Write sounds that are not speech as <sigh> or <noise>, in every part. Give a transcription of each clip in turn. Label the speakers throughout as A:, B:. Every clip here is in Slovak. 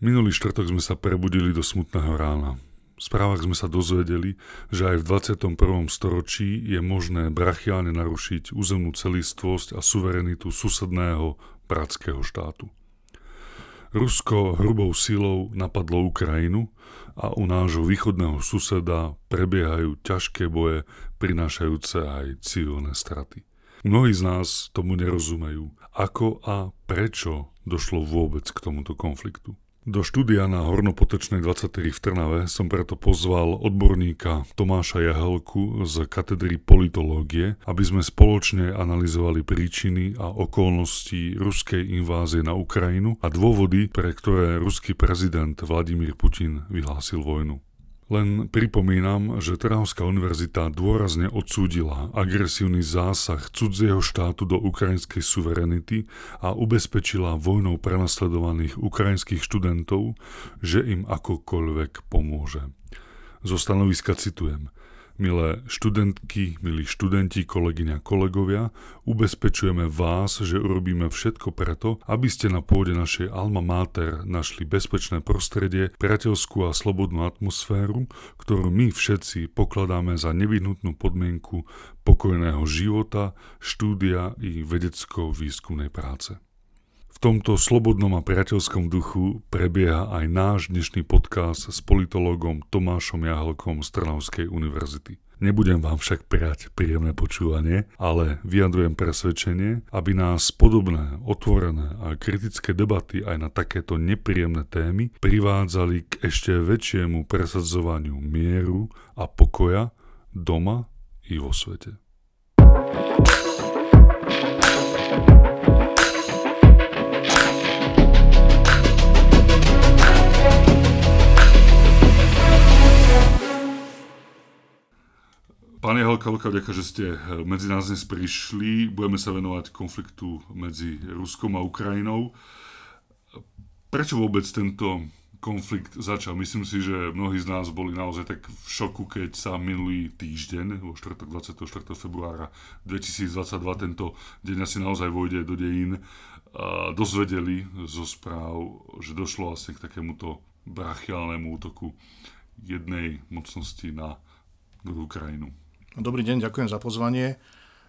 A: Minulý štvrtok sme sa prebudili do smutného rána. V správach sme sa dozvedeli, že aj v 21. storočí je možné brachiálne narušiť územnú celistvosť a suverenitu susedného bratského štátu. Rusko hrubou silou napadlo Ukrajinu a u nášho východného suseda prebiehajú ťažké boje, prinášajúce aj civilné straty. Mnohí z nás tomu nerozumejú, ako a prečo došlo vôbec k tomuto konfliktu. Do štúdia na Hornopotečnej 23 v Trnave som preto pozval odborníka Tomáša Jahelku z katedry politológie, aby sme spoločne analyzovali príčiny a okolnosti ruskej invázie na Ukrajinu a dôvody, pre ktoré ruský prezident Vladimír Putin vyhlásil vojnu. Len pripomínam, že Trnavská univerzita dôrazne odsúdila agresívny zásah cudzieho štátu do ukrajinskej suverenity a ubezpečila vojnou prenasledovaných ukrajinských študentov, že im akokoľvek pomôže. Zo stanoviska citujem – Milé študentky, milí študenti, kolegyňa, kolegovia, ubezpečujeme vás, že urobíme všetko preto, aby ste na pôde našej Alma Mater našli bezpečné prostredie, priateľskú a slobodnú atmosféru, ktorú my všetci pokladáme za nevyhnutnú podmienku pokojného života, štúdia i vedecko-výskumnej práce tomto slobodnom a priateľskom duchu prebieha aj náš dnešný podcast s politologom Tomášom Jahelkom z Trnavskej univerzity. Nebudem vám však prijať príjemné počúvanie, ale vyjadrujem presvedčenie, aby nás podobné, otvorené a kritické debaty aj na takéto nepríjemné témy privádzali k ešte väčšiemu presadzovaniu mieru a pokoja doma i vo svete. Pane Halka, veľká vďaka, že ste eh, medzi nás dnes prišli. Budeme sa venovať konfliktu medzi Ruskom a Ukrajinou. Prečo vôbec tento konflikt začal? Myslím si, že mnohí z nás boli naozaj tak v šoku, keď sa minulý týždeň, vo štvrtok 24. februára 2022, tento deň asi naozaj vojde do dejín, dozvedeli zo správ, že došlo asi k takémuto brachiálnemu útoku jednej mocnosti na druhú.
B: Dobrý deň, ďakujem za pozvanie.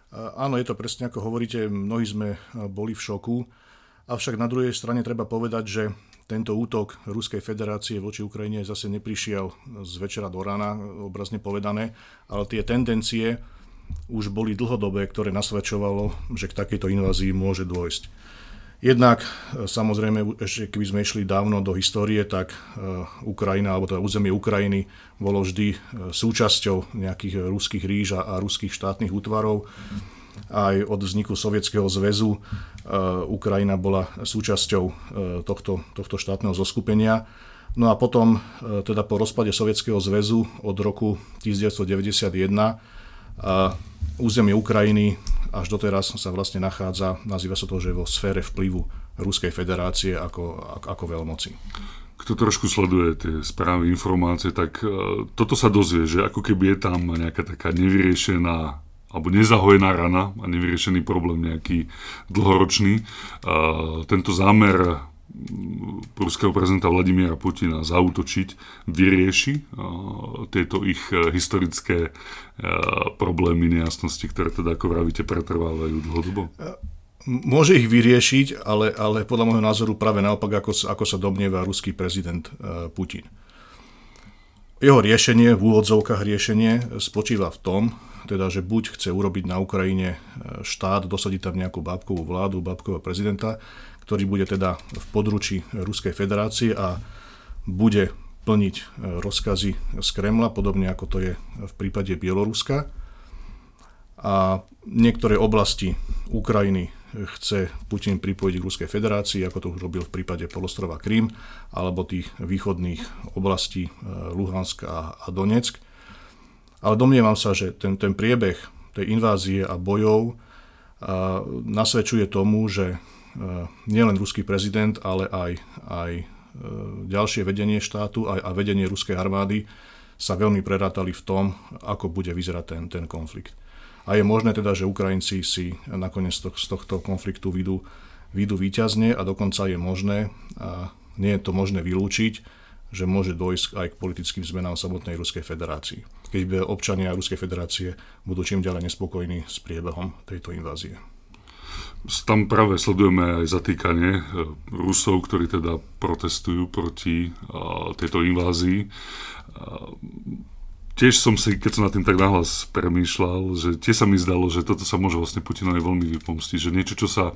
B: Áno, je to presne ako hovoríte, mnohí sme boli v šoku, avšak na druhej strane treba povedať, že tento útok Ruskej federácie voči Ukrajine zase neprišiel z večera do rána, obrazne povedané, ale tie tendencie už boli dlhodobé, ktoré nasvedčovalo, že k takejto invázii môže dôjsť. Jednak e, samozrejme, ešte keby sme išli dávno do histórie, tak e, Ukrajina, alebo teda územie Ukrajiny bolo vždy e, súčasťou nejakých ruských ríž a ruských štátnych útvarov. Aj od vzniku Sovietskeho zväzu Ukrajina bola súčasťou tohto, tohto štátneho zoskupenia. No a potom, teda po rozpade Sovietskeho zväzu od roku 1991, územie Ukrajiny až doteraz sa vlastne nachádza, nazýva sa to, že vo sfére vplyvu Ruskej federácie ako, ako, veľmoci.
A: Kto trošku sleduje tie správy, informácie, tak uh, toto sa dozvie, že ako keby je tam nejaká taká nevyriešená alebo nezahojená rana a nevyriešený problém nejaký dlhoročný. Uh, tento zámer ruského prezidenta Vladimíra Putina zautočiť, vyrieši tieto ich e, historické e, problémy, nejasnosti, ktoré teda, ako vravíte, pretrvávajú dlhodobo?
B: Môže ich vyriešiť, ale, ale podľa môjho názoru práve naopak, ako, ako sa domnieva ruský prezident Putin. Jeho riešenie, v úvodzovkách riešenie, spočíva v tom, teda, že buď chce urobiť na Ukrajine štát, dosadiť tam nejakú bábkovú vládu, bábkového prezidenta, ktorý bude teda v područí Ruskej federácie a bude plniť e, rozkazy z Kremla, podobne ako to je v prípade Bieloruska. A niektoré oblasti Ukrajiny chce Putin pripojiť k Ruskej federácii, ako to už robil v prípade polostrova Krym, alebo tých východných oblastí e, Luhansk a, Donetsk. Ale domnievam sa, že ten, ten priebeh tej invázie a bojov a nasvedčuje tomu, že E, nielen ruský prezident, ale aj, aj e, ďalšie vedenie štátu aj, a vedenie ruskej armády sa veľmi prerátali v tom, ako bude vyzerať ten, ten konflikt. A je možné teda, že Ukrajinci si nakoniec z tohto konfliktu vidú, vidú výťazne a dokonca je možné, a nie je to možné vylúčiť, že môže dojsť aj k politickým zmenám samotnej Ruskej federácii. Keď občania Ruskej federácie budú čím ďalej nespokojní s priebehom tejto invázie.
A: Tam práve sledujeme aj zatýkanie e, Rusov, ktorí teda protestujú proti tejto invázii tiež som si, keď som na tým tak nahlas premýšľal, že tiež sa mi zdalo, že toto sa môže vlastne Putinovi veľmi vypomstiť, že niečo, čo sa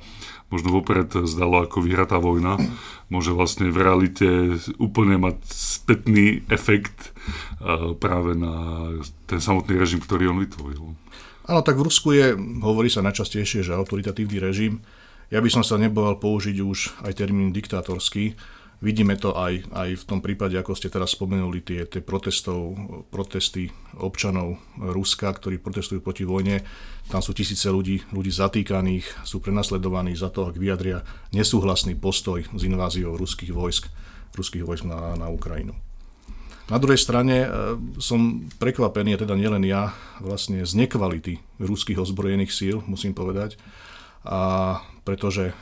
A: možno vopred zdalo ako vyhratá vojna, môže vlastne v realite úplne mať spätný efekt práve na ten samotný režim, ktorý on vytvoril.
B: Áno, tak v Rusku je, hovorí sa najčastejšie, že autoritatívny režim. Ja by som sa nebojal použiť už aj termín diktátorský, Vidíme to aj, aj v tom prípade, ako ste teraz spomenuli, tie, tie protestov, protesty občanov Ruska, ktorí protestujú proti vojne. Tam sú tisíce ľudí, ľudí zatýkaných, sú prenasledovaní za to, ak vyjadria nesúhlasný postoj s inváziou ruských vojsk, ruských vojsk na, na Ukrajinu. Na druhej strane e, som prekvapený, a teda nielen ja, vlastne z nekvality ruských ozbrojených síl, musím povedať, a pretože e,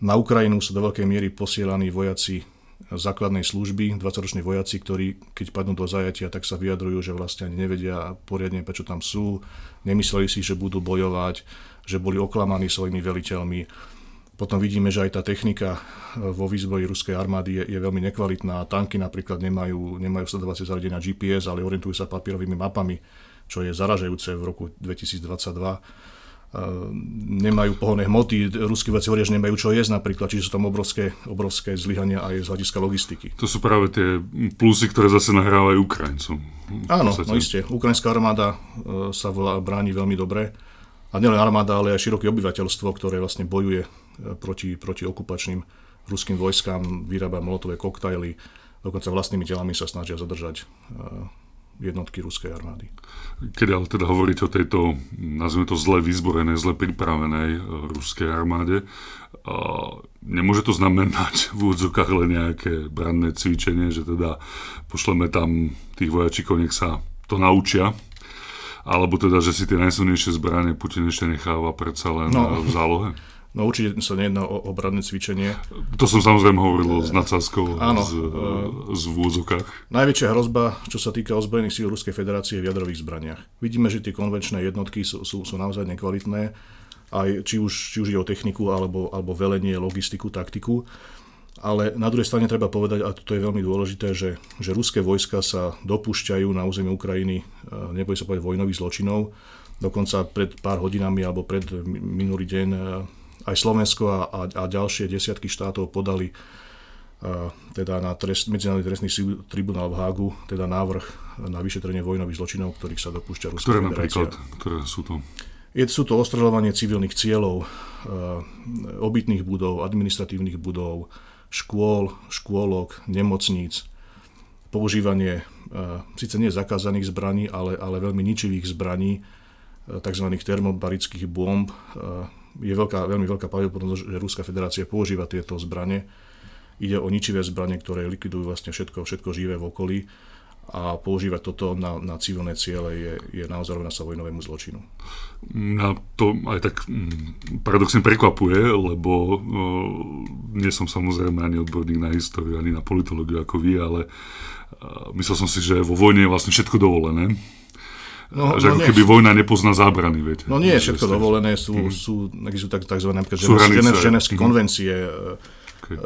B: na Ukrajinu sú do veľkej miery posielaní vojaci základnej služby, 20-roční vojaci, ktorí keď padnú do zajatia, tak sa vyjadrujú, že vlastne ani nevedia poriadne, prečo tam sú, nemysleli si, že budú bojovať, že boli oklamaní svojimi veliteľmi. Potom vidíme, že aj tá technika vo výzbroji ruskej armády je, je veľmi nekvalitná. Tanky napríklad nemajú, nemajú sledovacie zariadenia GPS, ale orientujú sa papierovými mapami, čo je zaražajúce v roku 2022 nemajú pohonné hmoty, ruskí veci hovoria, že nemajú čo jesť napríklad, čiže sú tam obrovské, obrovské zlyhania aj z hľadiska logistiky.
A: To sú práve tie plusy, ktoré zase nahrávajú Ukrajincom.
B: Áno, no isté. Ukrajinská armáda e, sa volá, bráni veľmi dobre. A nielen armáda, ale aj široké obyvateľstvo, ktoré vlastne bojuje e, proti, proti okupačným ruským vojskám, vyrába molotové koktajly, dokonca vlastnými telami sa snažia zadržať e, jednotky ruskej armády.
A: Keď ale teda hovoríte o tejto, nazvime to zle vyzborenej, zle pripravenej e, ruskej armáde, nemôže to znamenať <laughs> v úvodzokách len nejaké branné cvičenie, že teda pošleme tam tých vojačikov, nech sa to naučia, alebo teda, že si tie najsilnejšie zbranie Putin ešte necháva predsa len no. v zálohe?
B: No určite sa nejedná o obradné cvičenie.
A: To som samozrejme hovoril s nadsázkou Áno, z, z vôzokách.
B: Najväčšia hrozba, čo sa týka ozbrojených síl Ruskej federácie v jadrových zbraniach. Vidíme, že tie konvenčné jednotky sú, sú, sú naozaj nekvalitné, aj či už, či už ide o techniku, alebo, alebo velenie, logistiku, taktiku. Ale na druhej strane treba povedať, a to je veľmi dôležité, že, že ruské vojska sa dopúšťajú na území Ukrajiny, nebude sa povedať, vojnových zločinov. Dokonca pred pár hodinami alebo pred minulý deň aj Slovensko a, a, a ďalšie desiatky štátov podali a, teda na trest, Medzinárodný trestný tribunál v Hágu, teda návrh na vyšetrenie vojnových zločinov, ktorých sa dopúšťa Ruská
A: Ktoré napríklad, ktoré sú to?
B: Je, sú to ostreľovanie civilných cieľov, obytných budov, administratívnych budov, škôl, škôlok, nemocníc, používanie síce nie zakázaných zbraní, ale, ale veľmi ničivých zbraní, tzv. termobarických bomb, je veľká, veľmi veľká pravdepodobnosť, že Ruská federácia používa tieto zbranie. Ide o ničivé zbranie, ktoré likvidujú vlastne všetko, všetko živé v okolí a používať toto na, na civilné ciele je, je naozaj rovná sa vojnovému zločinu.
A: Na to aj tak mm, paradoxne prekvapuje, lebo uh, nie som samozrejme ani odborník na históriu, ani na politológiu ako vy, ale uh, myslel som si, že vo vojne je vlastne všetko dovolené No, že no ako keby vojna nepozná zábrany, viete.
B: No nie všetko dovolené, sú, mm. sú, sú tak, tzv. ženevské mm. Okay. E,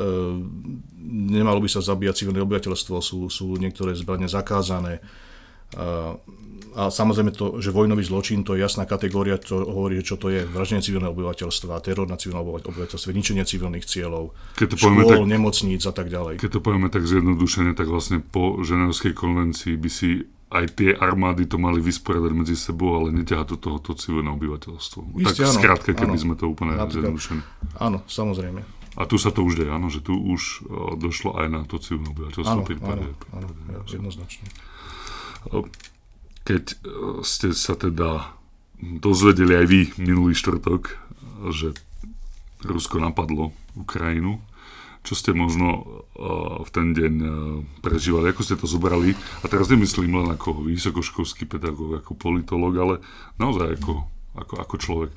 B: nemalo by sa zabíjať civilné obyvateľstvo, sú, sú niektoré zbranie zakázané. A, a samozrejme to, že vojnový zločin, to je jasná kategória, čo hovorí, čo to je vraždenie civilného obyvateľstva, teror na civilné obyvateľstvo, ničenie civilných cieľov, keď to škôl, tak, nemocníc a tak ďalej.
A: Keď to povieme tak zjednodušene, tak vlastne po Ženevskej konvencii by si aj tie armády to mali vysporiadať medzi sebou, ale neťaha to tohoto civilné obyvateľstvo. Isté, tak skrátke, keby áno, sme to úplne zjednodušili.
B: Áno, samozrejme.
A: A tu sa to už deje, áno, že tu už uh, došlo aj na to civilné obyvateľstvo.
B: Áno, prípade, áno, áno, jednoznačne.
A: Keď e, ste sa teda dozvedeli aj vy minulý štvrtok, že Rusko napadlo Ukrajinu, čo ste možno v ten deň prežívali, ako ste to zobrali. A teraz nemyslím len ako vysokoškolský pedagóg, ako politolog, ale naozaj ako, ako, ako človek.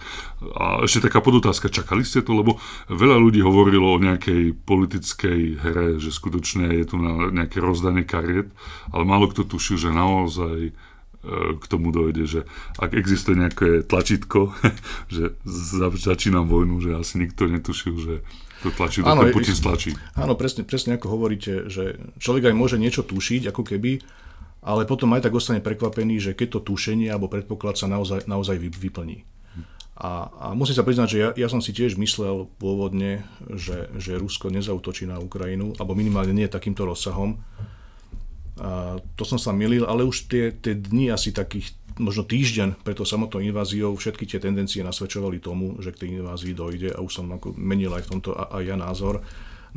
A: A ešte taká podotázka, čakali ste to? Lebo veľa ľudí hovorilo o nejakej politickej hre, že skutočne je tu na nejaké rozdanie kariet, ale málo kto tušil, že naozaj e, k tomu dojde, že ak existuje nejaké tlačítko, <laughs> že začínam vojnu, že asi nikto netušil, že to tlačí, áno, to Putin stlačí.
B: Áno, presne, presne ako hovoríte, že človek aj môže niečo tušiť, ako keby, ale potom aj tak ostane prekvapený, že keď to tušenie alebo predpoklad sa naozaj, naozaj vyplní. A, a musím sa priznať, že ja, ja som si tiež myslel pôvodne, že, že Rusko nezautočí na Ukrajinu, alebo minimálne nie takýmto rozsahom. A to som sa milil, ale už tie, tie dni asi takých, možno týždeň pred tou samotnou inváziou, všetky tie tendencie nasvedčovali tomu, že k tej invázii dojde a už som menil aj v tomto aj ja názor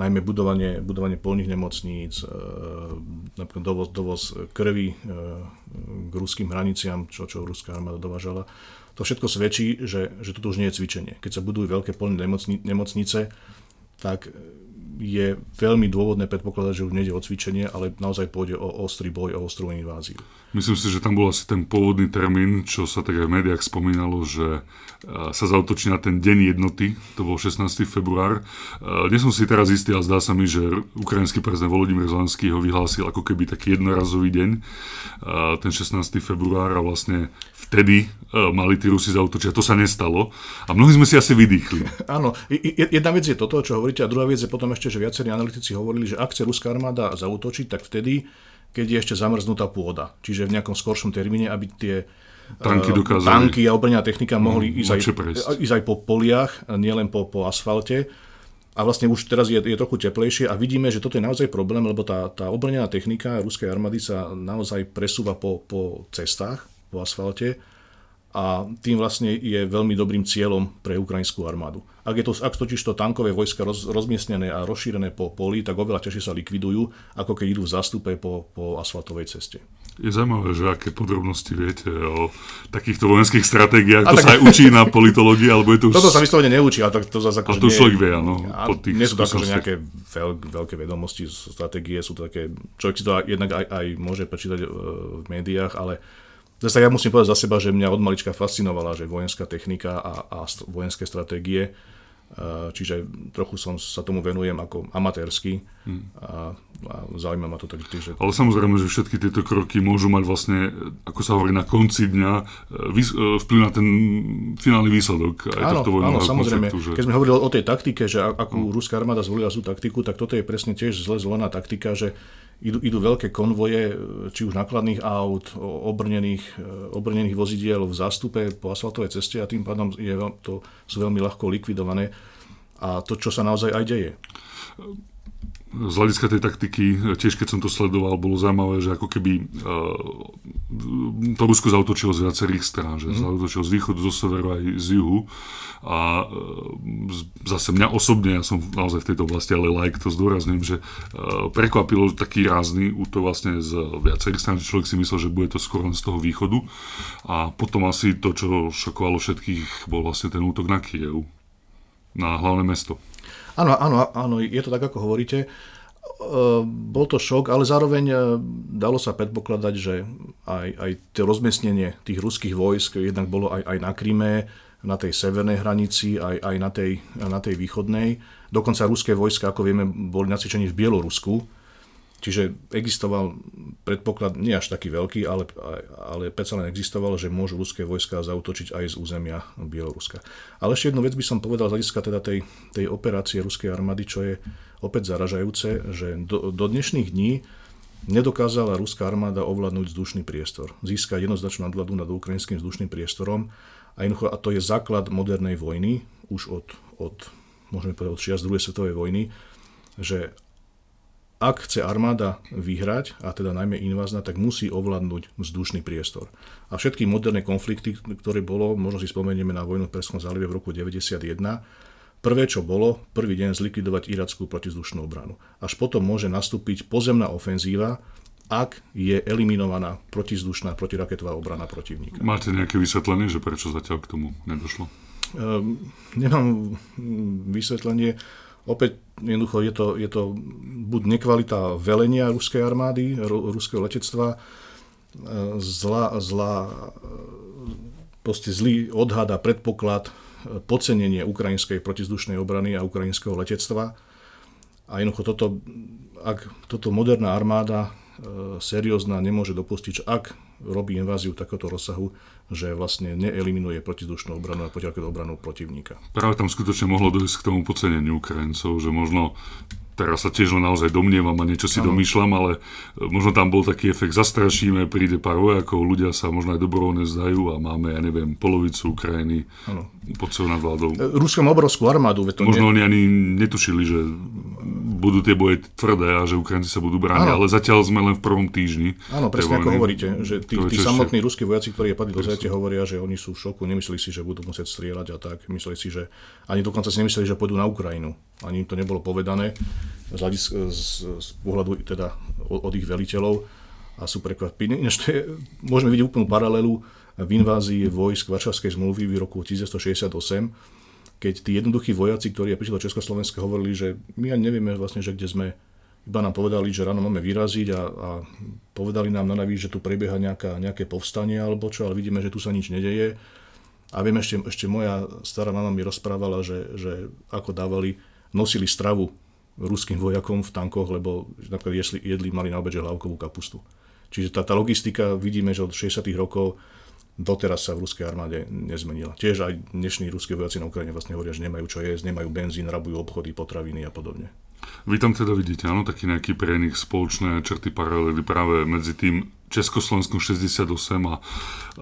B: najmä budovanie, budovanie polných nemocníc, e, napríklad dovoz, dovoz krvi e, k ruským hraniciam, čo, čo ruská armáda dovážala. To všetko svedčí, že, že toto už nie je cvičenie. Keď sa budujú veľké polné nemocnice, tak je veľmi dôvodné predpokladať, že už nejde o cvičenie, ale naozaj pôjde o ostrý boj, o ostrú inváziu.
A: Myslím si, že tam bol asi ten pôvodný termín, čo sa tak aj v médiách spomínalo, že e, sa zautočí na ten deň jednoty, to bol 16. február. E, nie som si teraz istý, ale zdá sa mi, že ukrajinský prezident Volodymyr Zelenský ho vyhlásil ako keby taký jednorazový deň, e, ten 16. február a vlastne vtedy mali tí Rusi zautočiť to sa nestalo. A mnohí sme si asi vydýchli. <laughs>
B: Áno, jedna vec je toto, čo hovoríte, a druhá vec je potom ešte, že viacerí analytici hovorili, že ak chce ruská armáda zautočiť, tak vtedy, keď je ešte zamrznutá pôda. Čiže v nejakom skoršom termíne, aby tie
A: tanky,
B: uh, tanky a obrnená technika mohli mm, ísť, aj, ísť aj po poliach, nielen po, po asfalte. A vlastne už teraz je, je trochu teplejšie a vidíme, že toto je naozaj problém, lebo tá, tá obrnená technika ruskej armády sa naozaj presúva po, po cestách, po asfalte a tým vlastne je veľmi dobrým cieľom pre ukrajinskú armádu. Ak, je to, ak totiž to tankové vojska roz, rozmiestnené a rozšírené po poli, tak oveľa ťažšie sa likvidujú, ako keď idú v zástupe po, po asfaltovej ceste.
A: Je zaujímavé, že aké podrobnosti viete o takýchto vojenských stratégiách. A to tak... sa aj učí na politológii, alebo je to už...
B: Toto sa vyslovene neučí, ale to, to zase
A: akože... to človek vie, áno.
B: nie sú to akože nejaké veľk, veľké vedomosti stratégie, sú to také... Človek si to jednak aj, aj môže prečítať v médiách, ale Zase ja musím povedať za seba, že mňa od malička fascinovala, že vojenská technika a, a vojenské stratégie, čiže trochu som sa tomu venujem ako amatérsky hmm. a, a zaujíma ma to tak. Že...
A: Ale samozrejme, že všetky tieto kroky môžu mať vlastne, ako sa hovorí, na konci dňa e, vplyv na ten finálny výsledok
B: aj áno, tohto áno, samozrejme. Konceptu, že... Keď sme hovorili o tej taktike, že akú hmm. ruská armáda zvolila tú taktiku, tak toto je presne tiež zle zvolená taktika, že idú, idú veľké konvoje, či už nakladných aut, obrnených, e, obrnených vozidiel v zástupe po asfaltovej ceste a tým pádom je, to sú veľmi ľahko likvidované. A to, čo sa naozaj aj deje
A: z hľadiska tej taktiky, tiež keď som to sledoval, bolo zaujímavé, že ako keby uh, to Rusko zautočilo z viacerých strán, že mm. zautočilo z východu, zo severu aj z juhu a uh, zase mňa osobne, ja som naozaj v tejto oblasti, ale like to zdôrazním, že uh, prekvapilo taký rázny útok vlastne z viacerých strán, že človek si myslel, že bude to skoro len z toho východu a potom asi to, čo šokovalo všetkých, bol vlastne ten útok na Kiev, na hlavné mesto.
B: Áno, áno, áno, je to tak, ako hovoríte. E, bol to šok, ale zároveň e, dalo sa predpokladať, že aj, aj to rozmiestnenie tých ruských vojsk jednak bolo aj, aj na Kryme, na tej severnej hranici, aj, aj na, tej, na tej východnej. Dokonca ruské vojska, ako vieme, boli nacvičení v Bielorusku, Čiže existoval predpoklad, nie až taký veľký, ale, ale predsa len existoval, že môžu ruské vojska zautočiť aj z územia Bieloruska. Ale ešte jednu vec by som povedal z hľadiska teda tej, tej operácie ruskej armády, čo je opäť zaražajúce, že do, do dnešných dní nedokázala ruská armáda ovládnuť vzdušný priestor, získať jednoznačnú nadvladu nad ukrajinským vzdušným priestorom a, a to je základ modernej vojny, už od, od môžeme povedať od čias druhej svetovej vojny, že ak chce armáda vyhrať, a teda najmä invázna, tak musí ovládnuť vzdušný priestor. A všetky moderné konflikty, ktoré bolo, možno si spomenieme na vojnu v Perskom zálive v roku 1991, prvé, čo bolo, prvý deň zlikvidovať irackú protizdušnú obranu. Až potom môže nastúpiť pozemná ofenzíva, ak je eliminovaná protizdušná protiraketová obrana protivníka.
A: Máte nejaké vysvetlenie, že prečo zatiaľ k tomu nedošlo?
B: Um, nemám vysvetlenie. Opäť jednoducho je to, je to buď nekvalita velenia ruskej armády, ruského letectva, e, zlá, zlá, proste zlý odhad a predpoklad, e, podcenenie ukrajinskej protizdušnej obrany a ukrajinského letectva. A jednoducho toto, ak toto moderná armáda e, seriózna nemôže dopustiť, ak robí inváziu takéhoto rozsahu, že vlastne neeliminuje protizdušnú obranu a protiraketnú obranu protivníka.
A: Práve tam skutočne mohlo dojsť k tomu podceneniu Ukrajincov, že možno teraz sa tiež len naozaj domnievam a niečo si ano. domýšľam, ale možno tam bol taký efekt, zastrašíme, príde pár vojakov, ľudia sa možno aj dobrovoľne zdajú a máme, ja neviem, polovicu Ukrajiny ano. pod svojou nadvládou.
B: E, Ruskom obrovskú armádu.
A: To možno nie... oni ani netušili, že budú tie boje tvrdé a že Ukrajinci sa budú brániť, ale zatiaľ sme len v prvom týždni.
B: Áno, presne ako hovoríte, že tí, tí samotní ruskí vojaci, ktorí padli do zajate, hovoria, že oni sú v šoku, nemysleli si, že budú musieť strieľať a tak. Mysleli si, že ani dokonca si nemysleli, že pôjdu na Ukrajinu. Ani im to nebolo povedané z, z, z pohľadu teda od, od ich veliteľov a sú prekvapení. Môžeme vidieť úplnú paralelu v invázii vojsk Varšavskej zmluvy v roku 1968, keď tí jednoduchí vojaci, ktorí prišli do Československa, hovorili, že my ani nevieme vlastne, že kde sme, iba nám povedali, že ráno máme vyraziť a, a povedali nám na navíc, že tu prebieha nejaká, nejaké povstanie alebo čo, ale vidíme, že tu sa nič nedeje. A viem, ešte, ešte moja stará mama mi rozprávala, že, že ako dávali, nosili stravu ruským vojakom v tankoch, lebo napríklad jedli, jedli mali na obed hlavkovú kapustu. Čiže tá, tá logistika, vidíme, že od 60. rokov doteraz sa v ruskej armáde nezmenila. Tiež aj dnešní ruskí vojaci na Ukrajine vlastne hovoria, že nemajú čo jesť, nemajú benzín, rabujú obchody, potraviny a podobne.
A: Vy tam teda vidíte, áno, taký nejaký pre nich spoločné črty paralely práve medzi tým Československom 68 a,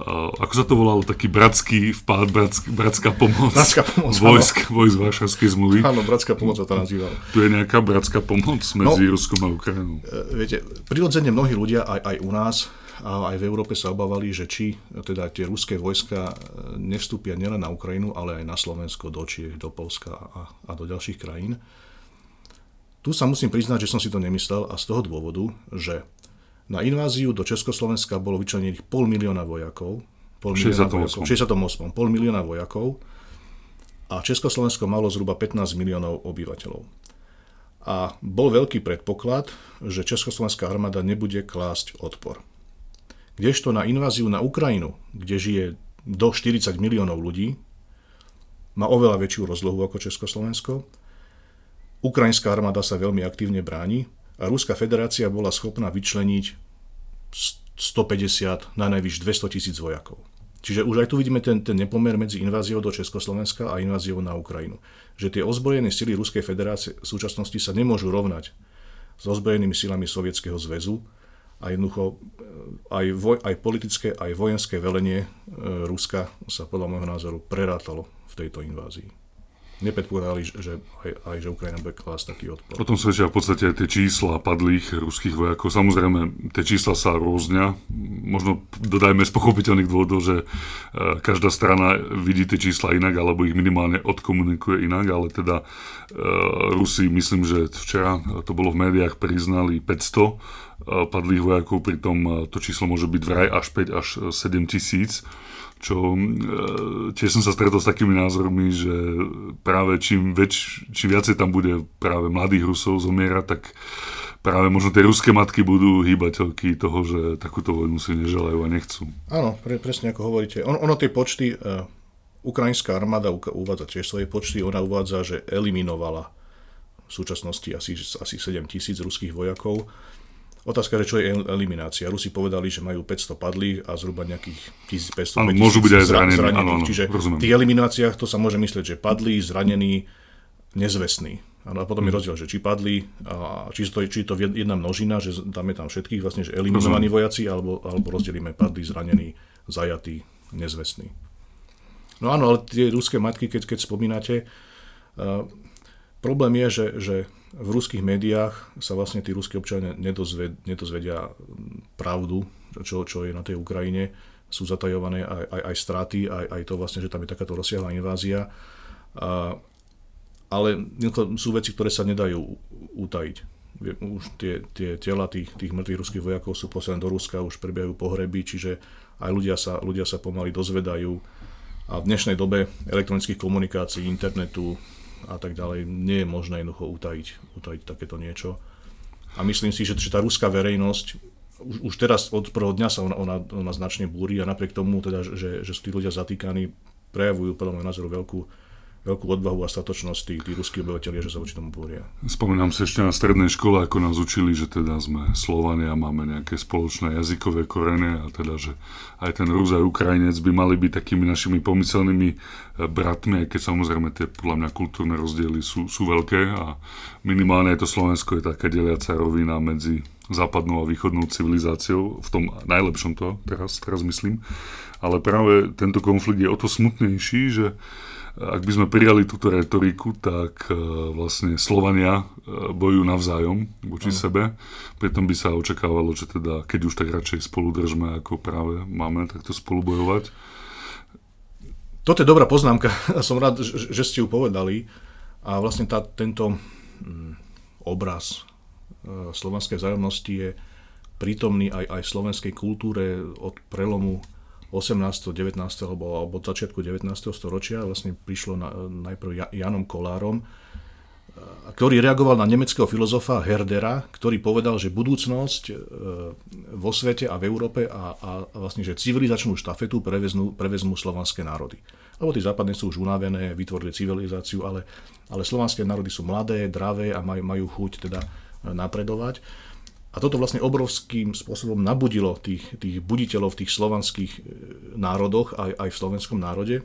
A: a ako sa to volalo, taký bratský vpád, bratsk, bratská pomoc,
B: bratská pomoc <laughs>
A: vojsk, vojsk Varšavskej zmluvy.
B: Áno, bratská pomoc sa to nazývala.
A: Tu je nejaká bratská pomoc medzi no, Ruskom a Ukrajinou.
B: E, viete, prirodzene mnohí ľudia aj, aj u nás a aj v Európe sa obávali, že či teda tie ruské vojska nevstúpia nielen na Ukrajinu, ale aj na Slovensko, do Čiech, do Polska a, a do ďalších krajín. Tu sa musím priznať, že som si to nemyslel a z toho dôvodu, že na inváziu do Československa bolo vyčlenených pol milióna vojakov, pol milióna 68. vojakov, 68, pol milióna vojakov a Československo malo zhruba 15 miliónov obyvateľov. A bol veľký predpoklad, že Československá armáda nebude klásť odpor. Kdežto na inváziu na Ukrajinu, kde žije do 40 miliónov ľudí, má oveľa väčšiu rozlohu ako Československo. Ukrajinská armáda sa veľmi aktívne bráni a Ruská federácia bola schopná vyčleniť 150, na najvyš 200 tisíc vojakov. Čiže už aj tu vidíme ten, ten nepomer medzi inváziou do Československa a inváziou na Ukrajinu. Že tie ozbrojené sily Ruskej federácie v súčasnosti sa nemôžu rovnať s ozbrojenými silami Sovietskeho zväzu a jednoducho eh, aj, voj, aj politické, aj vojenské velenie e, Ruska sa podľa môjho názoru prerátalo v tejto invázii nepredpokladali, že aj, aj že Ukrajina bude klásť taký odpor.
A: O tom svedčia v podstate tie čísla padlých ruských vojakov. Samozrejme, tie čísla sa rôznia. Možno dodajme z pochopiteľných dôvodov, že e, každá strana vidí tie čísla inak, alebo ich minimálne odkomunikuje inak, ale teda e, Rusi, myslím, že včera to bolo v médiách, priznali 500 e, padlých vojakov, pritom to číslo môže byť vraj až 5 až 7 tisíc čo e, tiež som sa stretol s takými názormi, že práve čím, väč, čím viacej tam bude práve mladých Rusov zomierať, tak práve možno tie ruské matky budú hýbateľky toho, že takúto vojnu si neželajú a nechcú.
B: Áno, pre, presne ako hovoríte. On, ono tie počty, uh, ukrajinská armáda uvádza tiež svoje počty, ona uvádza, že eliminovala v súčasnosti asi, asi 7 tisíc ruských vojakov Otázka je, čo je eliminácia. Rusi povedali, že majú 500 padlých a zhruba nejakých 1500
A: Áno, môžu byť aj zranení. zranení. Áno, áno,
B: Čiže rozumiem. v tých elimináciách to sa môže myslieť, že padli, zranení, nezvestní. a potom je mhm. rozdiel, že či padli, a či, to, či to jedna množina, že dáme tam všetkých, vlastne, že eliminovaní vojaci, alebo, alebo rozdelíme padli, zranení, zajatí, nezvestní. No áno, ale tie ruské matky, keď, keď spomínate, uh, problém je, že, že v ruských médiách sa vlastne tí ruskí občania nedozved, nedozvedia pravdu, čo, čo je na tej Ukrajine. Sú zatajované aj, aj, aj straty, aj, aj to vlastne, že tam je takáto rozsiahla invázia. A, ale sú veci, ktoré sa nedajú utajiť. Už tie, tie tela tých, tých mŕtvych ruských vojakov sú poslané do Ruska, už prebiehajú pohreby, čiže aj ľudia sa, ľudia sa pomaly dozvedajú. A v dnešnej dobe elektronických komunikácií, internetu, a tak ďalej, nie je možné jednoducho utajiť, utajiť takéto niečo. A myslím si, že, že tá ruská verejnosť už, už teraz od prvého dňa sa ona, ona, ona značne búri a napriek tomu, teda, že, že sú tí ľudia zatýkaní, prejavujú podľa môjho názoru veľkú, veľkú odvahu a statočnosť tí, tí ruskí obyvateľia, že sa voči tomu búria.
A: Spomínam si ešte na strednej škole, ako nás učili, že teda sme Slovania, máme nejaké spoločné jazykové korene a teda, že aj ten Rus a Ukrajinec by mali byť takými našimi pomyselnými eh, bratmi, aj keď samozrejme tie podľa mňa kultúrne rozdiely sú, sú veľké a minimálne aj to Slovensko je taká deliaca rovina medzi západnou a východnou civilizáciou, v tom najlepšom to teraz, teraz myslím. Ale práve tento konflikt je o to smutnejší, že ak by sme prijali túto retoriku, tak e, vlastne Slovania e, bojujú navzájom voči mm. sebe. Pritom by sa očakávalo, že teda, keď už tak radšej spolu držme, ako práve máme takto spolu bojovať.
B: Toto je dobrá poznámka <laughs> som rád, že, ste ju povedali. A vlastne tá, tento mm, obraz e, slovanskej vzájomnosti je prítomný aj, aj v slovenskej kultúre od prelomu 18., 19. alebo, alebo začiatku 19. storočia vlastne prišlo na, najprv Janom Kolárom, ktorý reagoval na nemeckého filozofa Herdera, ktorý povedal, že budúcnosť e, vo svete a v Európe a, a vlastne, že civilizačnú štafetu prevezmú, prevezmú slovanské národy. Lebo tí západní sú už unavené, vytvorili civilizáciu, ale, ale slovanské národy sú mladé, dravé a majú, majú chuť teda napredovať. A toto vlastne obrovským spôsobom nabudilo tých, tých buditeľov v tých slovanských e, národoch, aj, aj v slovenskom národe.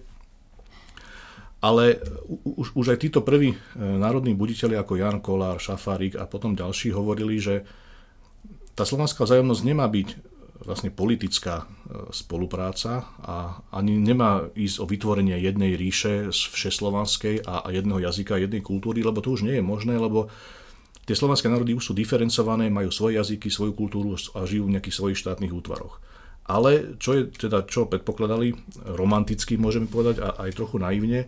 B: Ale už, už aj títo prví e, národní buditeľi ako Jan Kolár, Šafárik a potom ďalší hovorili, že tá slovanská vzájomnosť nemá byť vlastne politická e, spolupráca a ani nemá ísť o vytvorenie jednej ríše z všeslovanskej a, jedného jazyka, jednej kultúry, lebo to už nie je možné, lebo Tie slovanské národy už sú diferencované, majú svoje jazyky, svoju kultúru a žijú v nejakých svojich štátnych útvaroch. Ale čo je teda, čo predpokladali, romanticky môžeme povedať a aj trochu naivne,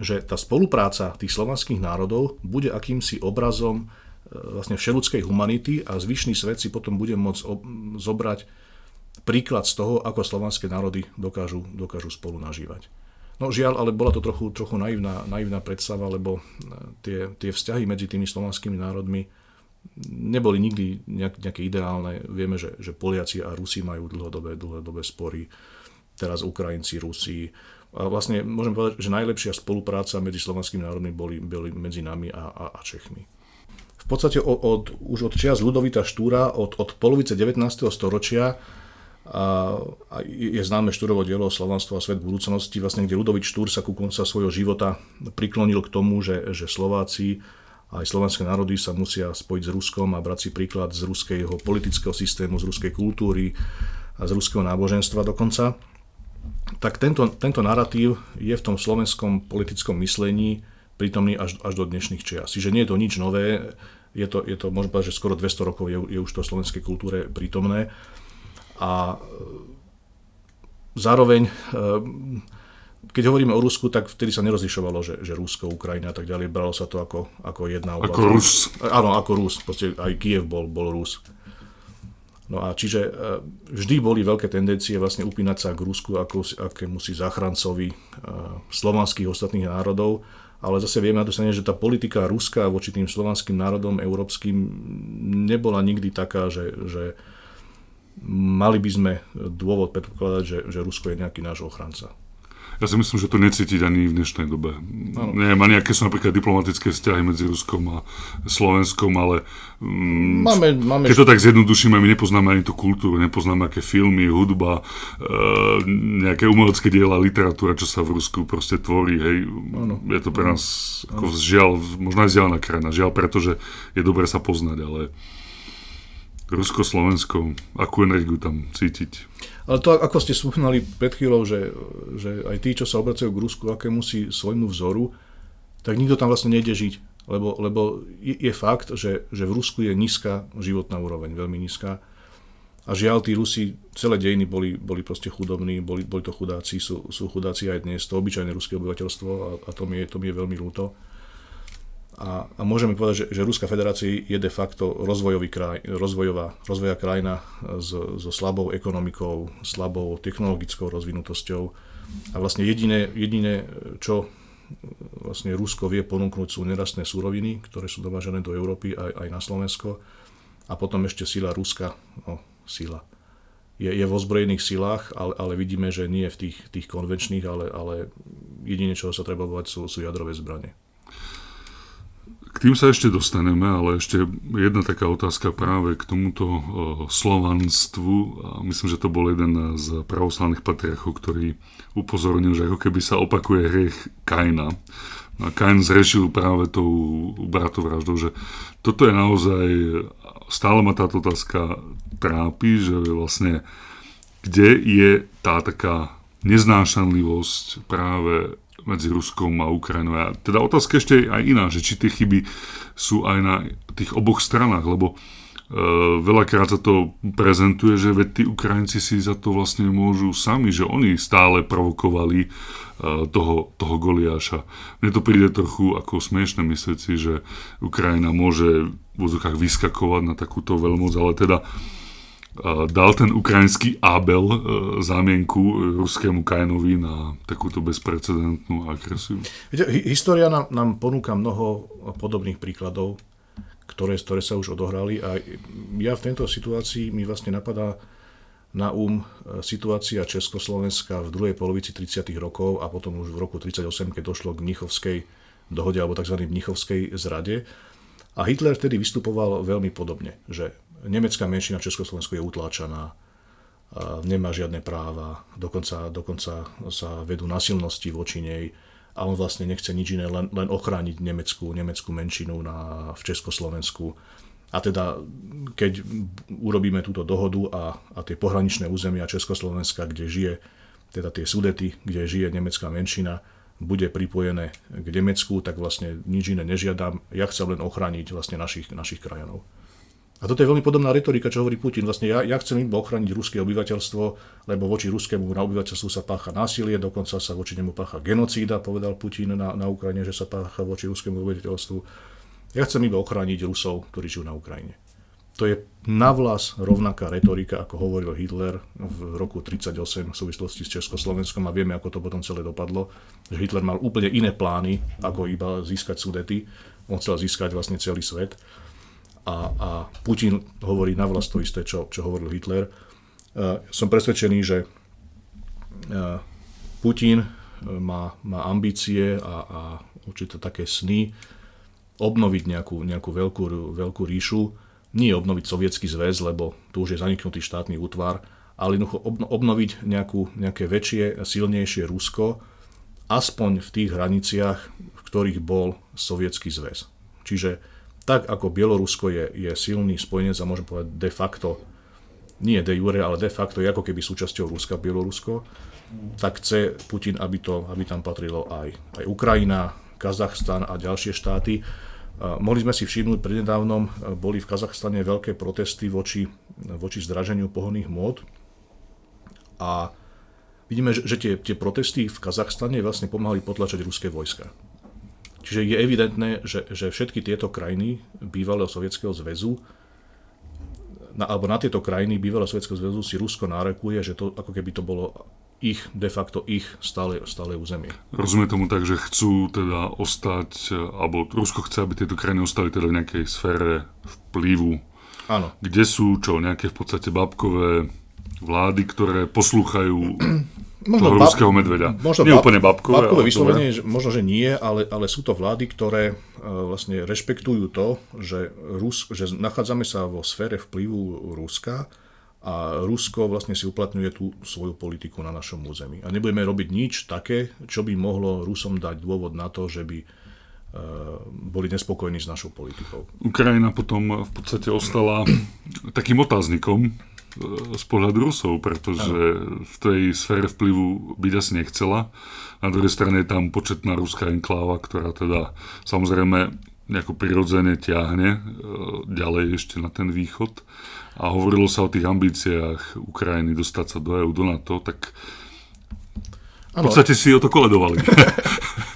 B: že tá spolupráca tých slovanských národov bude akýmsi obrazom e, vlastne všeludskej humanity a zvyšný svet si potom bude môcť zobrať príklad z toho, ako slovanské národy dokážu, dokážu spolu nažívať. No žiaľ, ale bola to trochu, trochu naivná, naivná predstava, lebo e, tie, tie vzťahy medzi tými slovanskými národmi neboli nikdy nejak, nejaké ideálne. Vieme, že, že Poliaci a Rusi majú dlhodobé, dlhodobé spory, teraz Ukrajinci, Rusi. A vlastne môžem povedať, že najlepšia spolupráca medzi slovanskými národmi boli, boli medzi nami a, a, a Čechmi. V podstate od, od, už od čias Ludovita Štúra, od, od polovice 19. storočia, a, a je známe štúrovo dielo Slovanstvo a svet budúcnosti, vlastne kde Ludovič Štúr sa ku konca svojho života priklonil k tomu, že, že Slováci aj slovenské národy sa musia spojiť s Ruskom a brať si príklad z ruského politického systému, z ruskej kultúry a z ruského náboženstva dokonca. Tak tento, tento narratív je v tom slovenskom politickom myslení prítomný až, až do dnešných čias. Čiže nie je to nič nové, je to, je to môžem povedať, že skoro 200 rokov je, je už to v slovenskej kultúre prítomné. A e, zároveň, e, keď hovoríme o Rusku, tak vtedy sa nerozlišovalo, že, že Rusko, Ukrajina a tak ďalej, bralo sa to ako, ako jedna
A: oblasť. Ako Rus.
B: Áno, ako Rus, proste aj Kiev bol, bol Rus. No a čiže e, vždy boli veľké tendencie vlastne upínať sa k Rusku ako akému si záchrancovi slovanských ostatných národov, ale zase vieme na to strane, že tá politika Ruska voči tým slovanským národom európskym nebola nikdy taká, že, že mali by sme dôvod predpokladať, že, že Rusko je nejaký náš ochranca.
A: Ja si myslím, že to necítiť ani v dnešnej dobe. Ano. Neviem, ani aké sú napríklad diplomatické vzťahy medzi Ruskom a Slovenskom, ale
B: mm, máme, máme...
A: keď to tak zjednodušíme, my nepoznáme ani tú kultúru, nepoznáme aké filmy, hudba, e, nejaké umelecké diela, literatúra, čo sa v Rusku proste tvorí. Hej. Ano. Je to pre nás ano. ako žiaľ, možno aj vzdialená krajina. Žiaľ, pretože je dobre sa poznať, ale Rusko-Slovensko, akú energiu tam cítiť.
B: Ale to, ako ste spomínali pred chvíľou, že, že aj tí, čo sa obracajú k Rusku, aké musí svojmu vzoru, tak nikto tam vlastne nejde žiť. Lebo, lebo je, je fakt, že, že v Rusku je nízka životná úroveň, veľmi nízka. A žiaľ, tí Rusi, celé dejiny boli, boli proste chudobní, boli, boli to chudáci, sú, sú chudáci aj dnes, to obyčajné ruské obyvateľstvo a, a to, mi je, je veľmi ľúto. A, a môžeme povedať, že, že Ruská federácia je de facto rozvojový kraj, rozvojová, rozvoja krajina so, so slabou ekonomikou, slabou technologickou rozvinutosťou. A vlastne jediné, jediné, čo vlastne Rusko vie ponúknuť sú nerastné súroviny, ktoré sú dovážené do Európy aj, aj na Slovensko. A potom ešte sila Ruska, no, sila. Je, je v ozbrojených silách, ale, ale vidíme, že nie v tých, tých konvenčných, ale, ale jedine, čo sa treba bovať, sú, sú jadrové zbranie.
A: K tým sa ešte dostaneme, ale ešte jedna taká otázka práve k tomuto uh, slovanstvu. Myslím, že to bol jeden z pravoslavných patriarchov, ktorý upozornil, že ako keby sa opakuje hriech Kaina. A Kain zrešil práve tou bratovraždou, že toto je naozaj, stále ma táto otázka trápi, že vlastne kde je tá taká neznášanlivosť práve medzi Ruskom a Ukrajinou. A teda otázka ešte je aj iná, že či tie chyby sú aj na tých oboch stranách, lebo e, veľakrát sa to prezentuje, že veď tí Ukrajinci si za to vlastne môžu sami, že oni stále provokovali e, toho, toho Goliáša. Mne to príde trochu ako smiešne myslieť si, že Ukrajina môže v úzokách vyskakovať na takúto veľmoc, ale teda dal ten ukrajinský Abel e, zámienku ruskému Kainovi na takúto bezprecedentnú agresiu?
B: Viete, história nám, nám ponúka mnoho podobných príkladov, ktoré, ktoré sa už odohrali a ja v tejto situácii mi vlastne napadá na um e, situácia Československa v druhej polovici 30. rokov a potom už v roku 38, keď došlo k Mnichovskej dohode alebo tzv. Mnichovskej zrade. A Hitler vtedy vystupoval veľmi podobne, že nemecká menšina v Československu je utláčaná, nemá žiadne práva, dokonca, dokonca sa vedú nasilnosti voči nej a on vlastne nechce nič iné, len, len ochrániť nemeckú, nemeckú menšinu na, v Československu. A teda, keď urobíme túto dohodu a, a tie pohraničné územia Československa, kde žije, teda tie sudety, kde žije nemecká menšina, bude pripojené k Nemecku, tak vlastne nič iné nežiadam. Ja chcem len ochrániť vlastne našich, našich krajanov. A toto je veľmi podobná retorika, čo hovorí Putin. Vlastne ja, ja chcem iba ochrániť ruské obyvateľstvo, lebo voči ruskému na obyvateľstvu sa pácha násilie, dokonca sa voči nemu pácha genocída, povedal Putin na, na Ukrajine, že sa pácha voči ruskému obyvateľstvu. Ja chcem iba ochrániť Rusov, ktorí žijú na Ukrajine. To je navlas rovnaká retorika, ako hovoril Hitler v roku 1938 v súvislosti s Československom a vieme, ako to potom celé dopadlo. Že Hitler mal úplne iné plány, ako iba získať sudety. On chcel získať vlastne celý svet a, a Putin hovorí na vlast to isté, čo, čo hovoril Hitler. Uh, som presvedčený, že uh, Putin e, má, má ambície a, a určite také sny obnoviť nejakú, nejakú veľkú, veľkú ríšu, nie obnoviť sovietský zväz, lebo tu už je zaniknutý štátny útvar, ale jednoducho obnoviť nejakú, nejaké väčšie, silnejšie Rusko, aspoň v tých hraniciach, v ktorých bol sovietský zväz. Čiže tak ako Bielorusko je, je silný spojenec a môžem povedať de facto, nie de jure, ale de facto je ako keby súčasťou Ruska Bielorusko, tak chce Putin, aby, to, aby tam patrilo aj, aj Ukrajina, Kazachstan a ďalšie štáty. Mohli sme si všimnúť, prednedávnom boli v Kazachstane veľké protesty voči, voči zdraženiu pohonných môd a vidíme, že, že tie, tie protesty v Kazachstane vlastne pomáhali potlačať ruské vojska. Čiže je evidentné, že, že všetky tieto krajiny bývalého Sovietskeho zväzu na, alebo na tieto krajiny bývalého Sovietskeho zväzu si Rusko nárekuje, že to ako keby to bolo ich, de facto ich stále, stále územie.
A: Rozumie tomu tak, že chcú teda ostať, alebo Rusko chce, aby tieto krajiny ostali teda v nejakej sfére vplyvu.
B: Áno.
A: Kde sú čo, nejaké v podstate babkové vlády, ktoré poslúchajú možno toho ruského medveďa. Možno nie bab, úplne babkové.
B: Babkové vyslovene, možno, že nie, ale, ale sú to vlády, ktoré uh, vlastne rešpektujú to, že, Rus, že nachádzame sa vo sfére vplyvu Ruska a Rusko vlastne si uplatňuje tú svoju politiku na našom území. A nebudeme robiť nič také, čo by mohlo Rusom dať dôvod na to, že by uh, boli nespokojní s našou politikou.
A: Ukrajina potom v podstate ostala takým otáznikom z pohľadu Rusov, pretože v tej sfére vplyvu byť asi nechcela. Na druhej strane je tam početná ruská enkláva, ktorá teda samozrejme nejako prirodzene ťahne e, ďalej ešte na ten východ. A hovorilo sa o tých ambíciách Ukrajiny dostať sa do EU, do NATO, tak v podstate si o to koledovali. <laughs>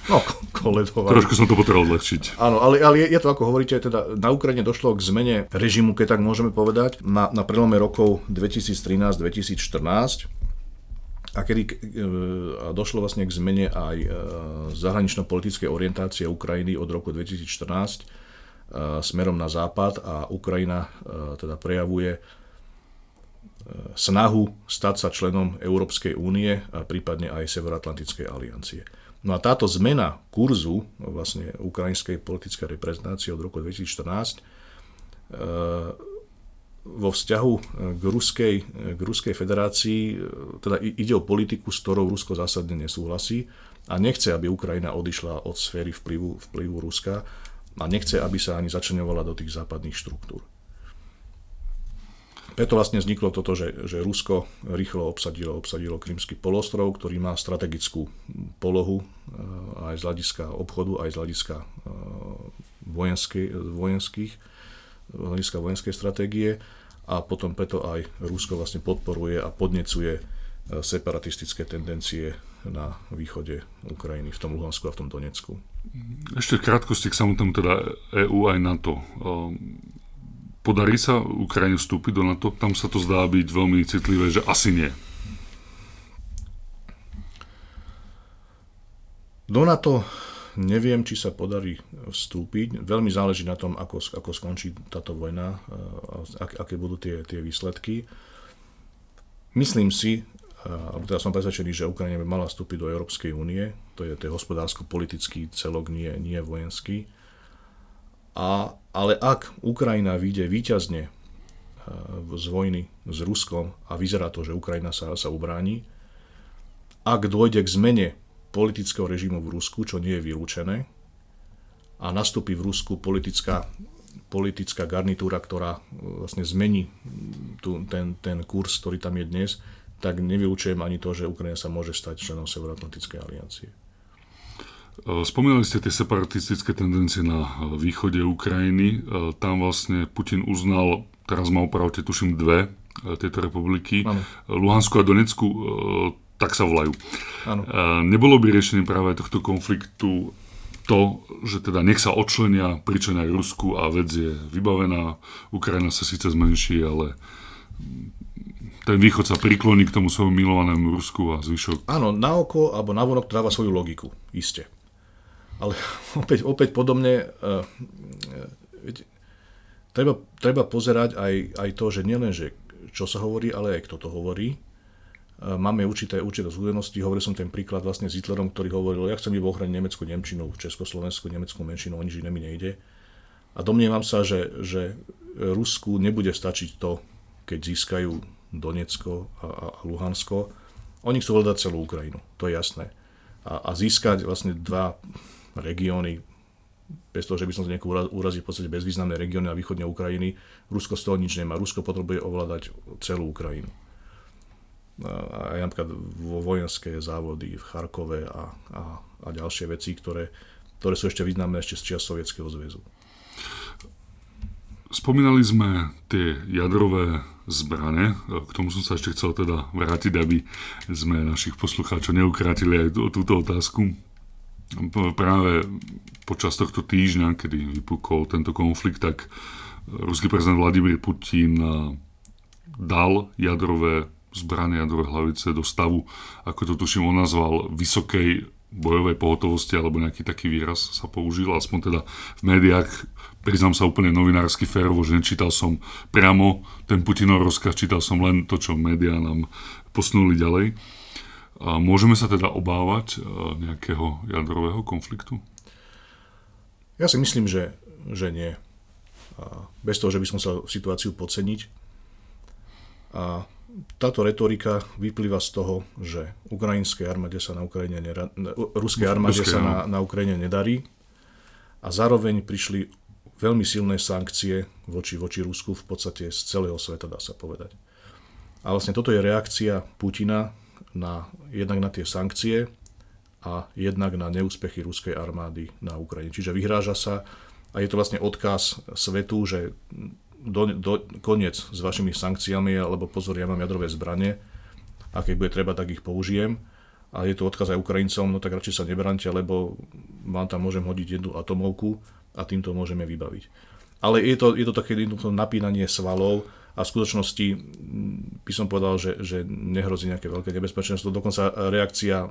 B: No, koledovali.
A: Trošku som to potreboval odľahčiť.
B: Áno, ale, ale je, je to, ako hovoríte, teda na Ukrajine došlo k zmene režimu, keď tak môžeme povedať, na, na prelome rokov 2013-2014 a kedy e, došlo vlastne k zmene aj e, zahranično-politickej orientácie Ukrajiny od roku 2014 e, smerom na západ a Ukrajina teda prejavuje snahu stať sa členom Európskej únie a prípadne aj Severoatlantickej aliancie. No a táto zmena kurzu vlastne ukrajinskej politickej reprezentácie od roku 2014 vo vzťahu k Ruskej, k Ruskej federácii, teda ide o politiku, s ktorou Rusko zásadne nesúhlasí a nechce, aby Ukrajina odišla od sféry vplyvu, vplyvu Ruska a nechce, aby sa ani začlenovala do tých západných štruktúr. Preto vlastne vzniklo toto, že, že Rusko rýchlo obsadilo, obsadilo Krymský polostrov, ktorý má strategickú polohu eh, aj z hľadiska obchodu, aj z hľadiska eh, vojenských, vojenských, hľadiska vojenskej stratégie a potom preto aj Rusko vlastne podporuje a podnecuje eh, separatistické tendencie na východe Ukrajiny, v tom Luhansku a v tom Donecku.
A: Ešte v krátkosti k samotnému teda EU aj NATO. Podarí sa Ukrajine vstúpiť do NATO? Tam sa to zdá byť veľmi citlivé, že asi nie.
B: Do NATO neviem, či sa podarí vstúpiť. Veľmi záleží na tom, ako, ako skončí táto vojna, ak, aké budú tie, tie výsledky. Myslím si, alebo teda som presvedčený, že Ukrajina by mala vstúpiť do Európskej únie. To je, to je hospodársko-politický celok, nie, nie vojenský. A, ale ak Ukrajina vyjde výťazne e, z vojny s Ruskom a vyzerá to, že Ukrajina sa, sa ubráni, ak dôjde k zmene politického režimu v Rusku, čo nie je vylúčené, a nastúpi v Rusku politická, politická garnitúra, ktorá e, vlastne zmení tu, ten, ten kurz, ktorý tam je dnes, tak nevylučujem ani to, že Ukrajina sa môže stať členom Severoatlantickej aliancie.
A: E, spomínali ste tie separatistické tendencie na e, východe Ukrajiny. E, tam vlastne Putin uznal, teraz má opravte tuším dve tieto republiky, ano. Luhansku a Donecku, tak sa volajú. Ano. Nebolo by riešením práve tohto konfliktu to, že teda nech sa odčlenia, pričom aj Rusku a vec je vybavená. Ukrajina sa síce zmenší, ale ten východ sa prikloní k tomu svojmu milovanému Rusku a zvyšok.
B: Áno, na oko alebo na vonok dáva svoju logiku, iste. Ale <laughs> opäť, opäť podobne, uh, viete, treba, treba pozerať aj, aj to, že nielen, že čo sa hovorí, ale aj kto to hovorí. Uh, máme určité, určité zúdenosti. Hovoril som ten príklad vlastne s Hitlerom, ktorý hovoril, ja chcem v ochrane Nemecku, Nemčinu, Československu, Nemeckú menšinu, o nič iné mi nejde. A domnievam sa, že, že Rusku nebude stačiť to, keď získajú Donecko a, a Luhansko. Oni chcú hľadať celú Ukrajinu, to je jasné. A, a získať vlastne dva regióny, bez toho, že by som sa niekoho urazil, v podstate bezvýznamné regióny na východne Ukrajiny. Rusko z toho nič nemá. Rusko potrebuje ovládať celú Ukrajinu. A aj napríklad vo vojenské závody v Charkove a, a, a ďalšie veci, ktoré, ktoré sú ešte významné ešte z čias Sovietskeho zväzu.
A: Spomínali sme tie jadrové zbrane. K tomu som sa ešte chcel teda vrátiť, aby sme našich poslucháčov neukrátili aj túto otázku práve počas tohto týždňa, kedy vypukol tento konflikt, tak ruský prezident Vladimír Putin dal jadrové zbrany, jadrové hlavice do stavu, ako to tuším on nazval, vysokej bojovej pohotovosti, alebo nejaký taký výraz sa použil, aspoň teda v médiách, priznám sa úplne novinársky férovo, že nečítal som priamo ten Putinov rozkaz, čítal som len to, čo médiá nám posunuli ďalej. Môžeme sa teda obávať e, nejakého jadrového konfliktu?
B: Ja si myslím, že, že nie. Bez toho, že by som sa situáciu podceniť. A táto retorika vyplýva z toho, že ukrajinskej armáde sa na Ukrajine nera, ruskej armáde sa na, na Ukrajine nedarí a zároveň prišli veľmi silné sankcie voči, voči Rusku v podstate z celého sveta, dá sa povedať. A vlastne toto je reakcia Putina na, jednak na tie sankcie a jednak na neúspechy ruskej armády na Ukrajine. Čiže vyhráža sa a je to vlastne odkaz svetu, že do, do, koniec s vašimi sankciami, alebo pozor, ja mám jadrové zbranie a keď bude treba, tak ich použijem. A je to odkaz aj Ukrajincom, no tak radšej sa nebrante, lebo vám tam môžem hodiť jednu atomovku a týmto môžeme vybaviť. Ale je to, je to také napínanie svalov, a v skutočnosti by som povedal, že, že nehrozí nejaké veľké nebezpečenstvo. Dokonca reakcia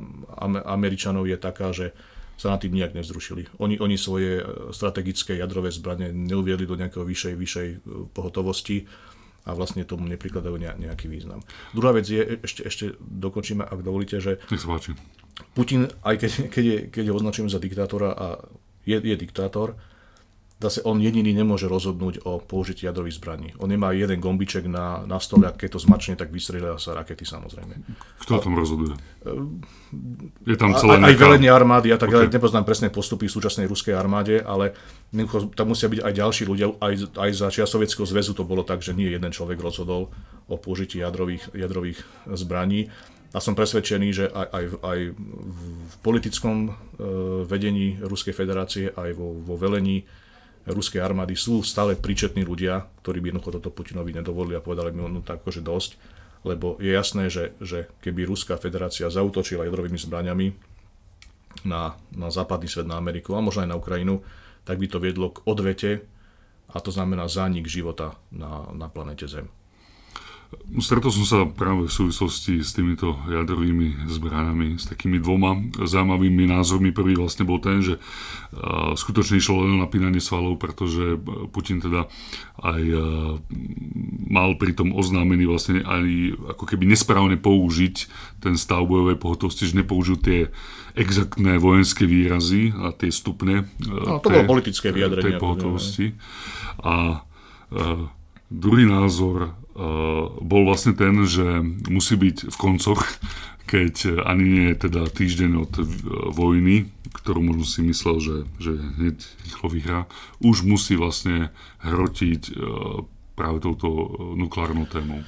B: Američanov je taká, že sa na tým nejak nevzrušili. Oni, oni svoje strategické jadrové zbranie neuviedli do nejakého vyššej, vyššej e, pohotovosti a vlastne tomu neprikladajú nejaký význam. Druhá vec je, ešte, ešte dokončíme, ak dovolíte, že Putin, aj keď, keď, je, keď je označený za diktátora a je, je diktátor, zase on jediný nemôže rozhodnúť o použití jadrových zbraní. On nemá jeden gombiček na, na stole a keď to zmačne, tak vystrelia sa rakety samozrejme.
A: Kto o tom rozhoduje?
B: Je tam celé aj, aj velenie armády, ja tak okay. nepoznám presné postupy v súčasnej ruskej armáde, ale tam musia byť aj ďalší ľudia, aj, aj za čia Sovietskeho zväzu to bolo tak, že nie jeden človek rozhodol o použití jadrových, jadrových zbraní. A som presvedčený, že aj, aj, aj v politickom e, vedení Ruskej federácie, aj vo, vo velení ruskej armády sú stále príčetní ľudia, ktorí by jednoducho toto Putinovi nedovolili a povedali mi no tak akože dosť, lebo je jasné, že, že keby Ruská federácia zautočila jadrovými zbraniami na, na západný svet, na Ameriku a možno aj na Ukrajinu, tak by to viedlo k odvete a to znamená zánik života na, na planete Zem.
A: Stretol som sa práve v súvislosti s týmito jadrovými zbraniami, s takými dvoma zaujímavými názormi. Prvý vlastne bol ten, že skutočne išlo len o napínanie svalov, pretože Putin teda aj mal pri tom oznámený vlastne aj ako keby nesprávne použiť ten stav bojovej pohotovosti, že nepoužil tie exaktné vojenské výrazy a tie stupne
B: no, to tej, bolo politické vyjadrenie.
A: tej pohotovosti. A, druhý názor bol vlastne ten, že musí byť v koncoch, keď ani nie je teda týždeň od eh, vojny, ktorú možno si myslel, že, že hneď rýchlo vyhrá, už musí vlastne hrotiť eh, práve touto nukleárnou témou.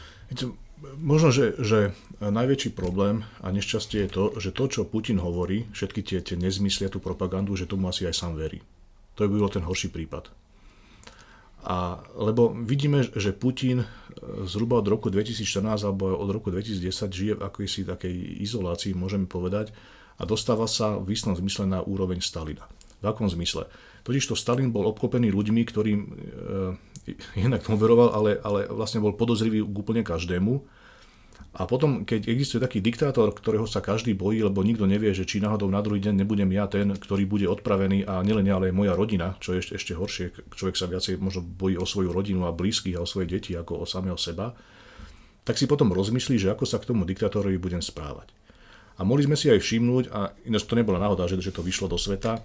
B: Možno, že, že najväčší problém a nešťastie je to, že to, čo Putin hovorí, všetky tie, tie nezmyslia, tú propagandu, že tomu asi aj sám verí. To by bol ten horší prípad. A, lebo vidíme, že Putin e, zhruba od roku 2014 alebo od roku 2010 žije v akejsi takej izolácii, môžeme povedať, a dostáva sa v istom zmysle na úroveň Stalina. V akom zmysle? Totiž to Stalin bol obklopený ľuďmi, ktorým e, jednak tomu veroval, ale, ale vlastne bol podozrivý k úplne každému a potom, keď existuje taký diktátor, ktorého sa každý bojí, lebo nikto nevie, že či náhodou na druhý deň nebudem ja ten, ktorý bude odpravený a nielen ja, ale aj moja rodina, čo je ešte, ešte horšie, človek sa viacej možno bojí o svoju rodinu a blízkych a o svoje deti ako o samého seba, tak si potom rozmyslí, že ako sa k tomu diktátorovi budem správať. A mohli sme si aj všimnúť, a ináč to nebola náhoda, že, že to vyšlo do sveta,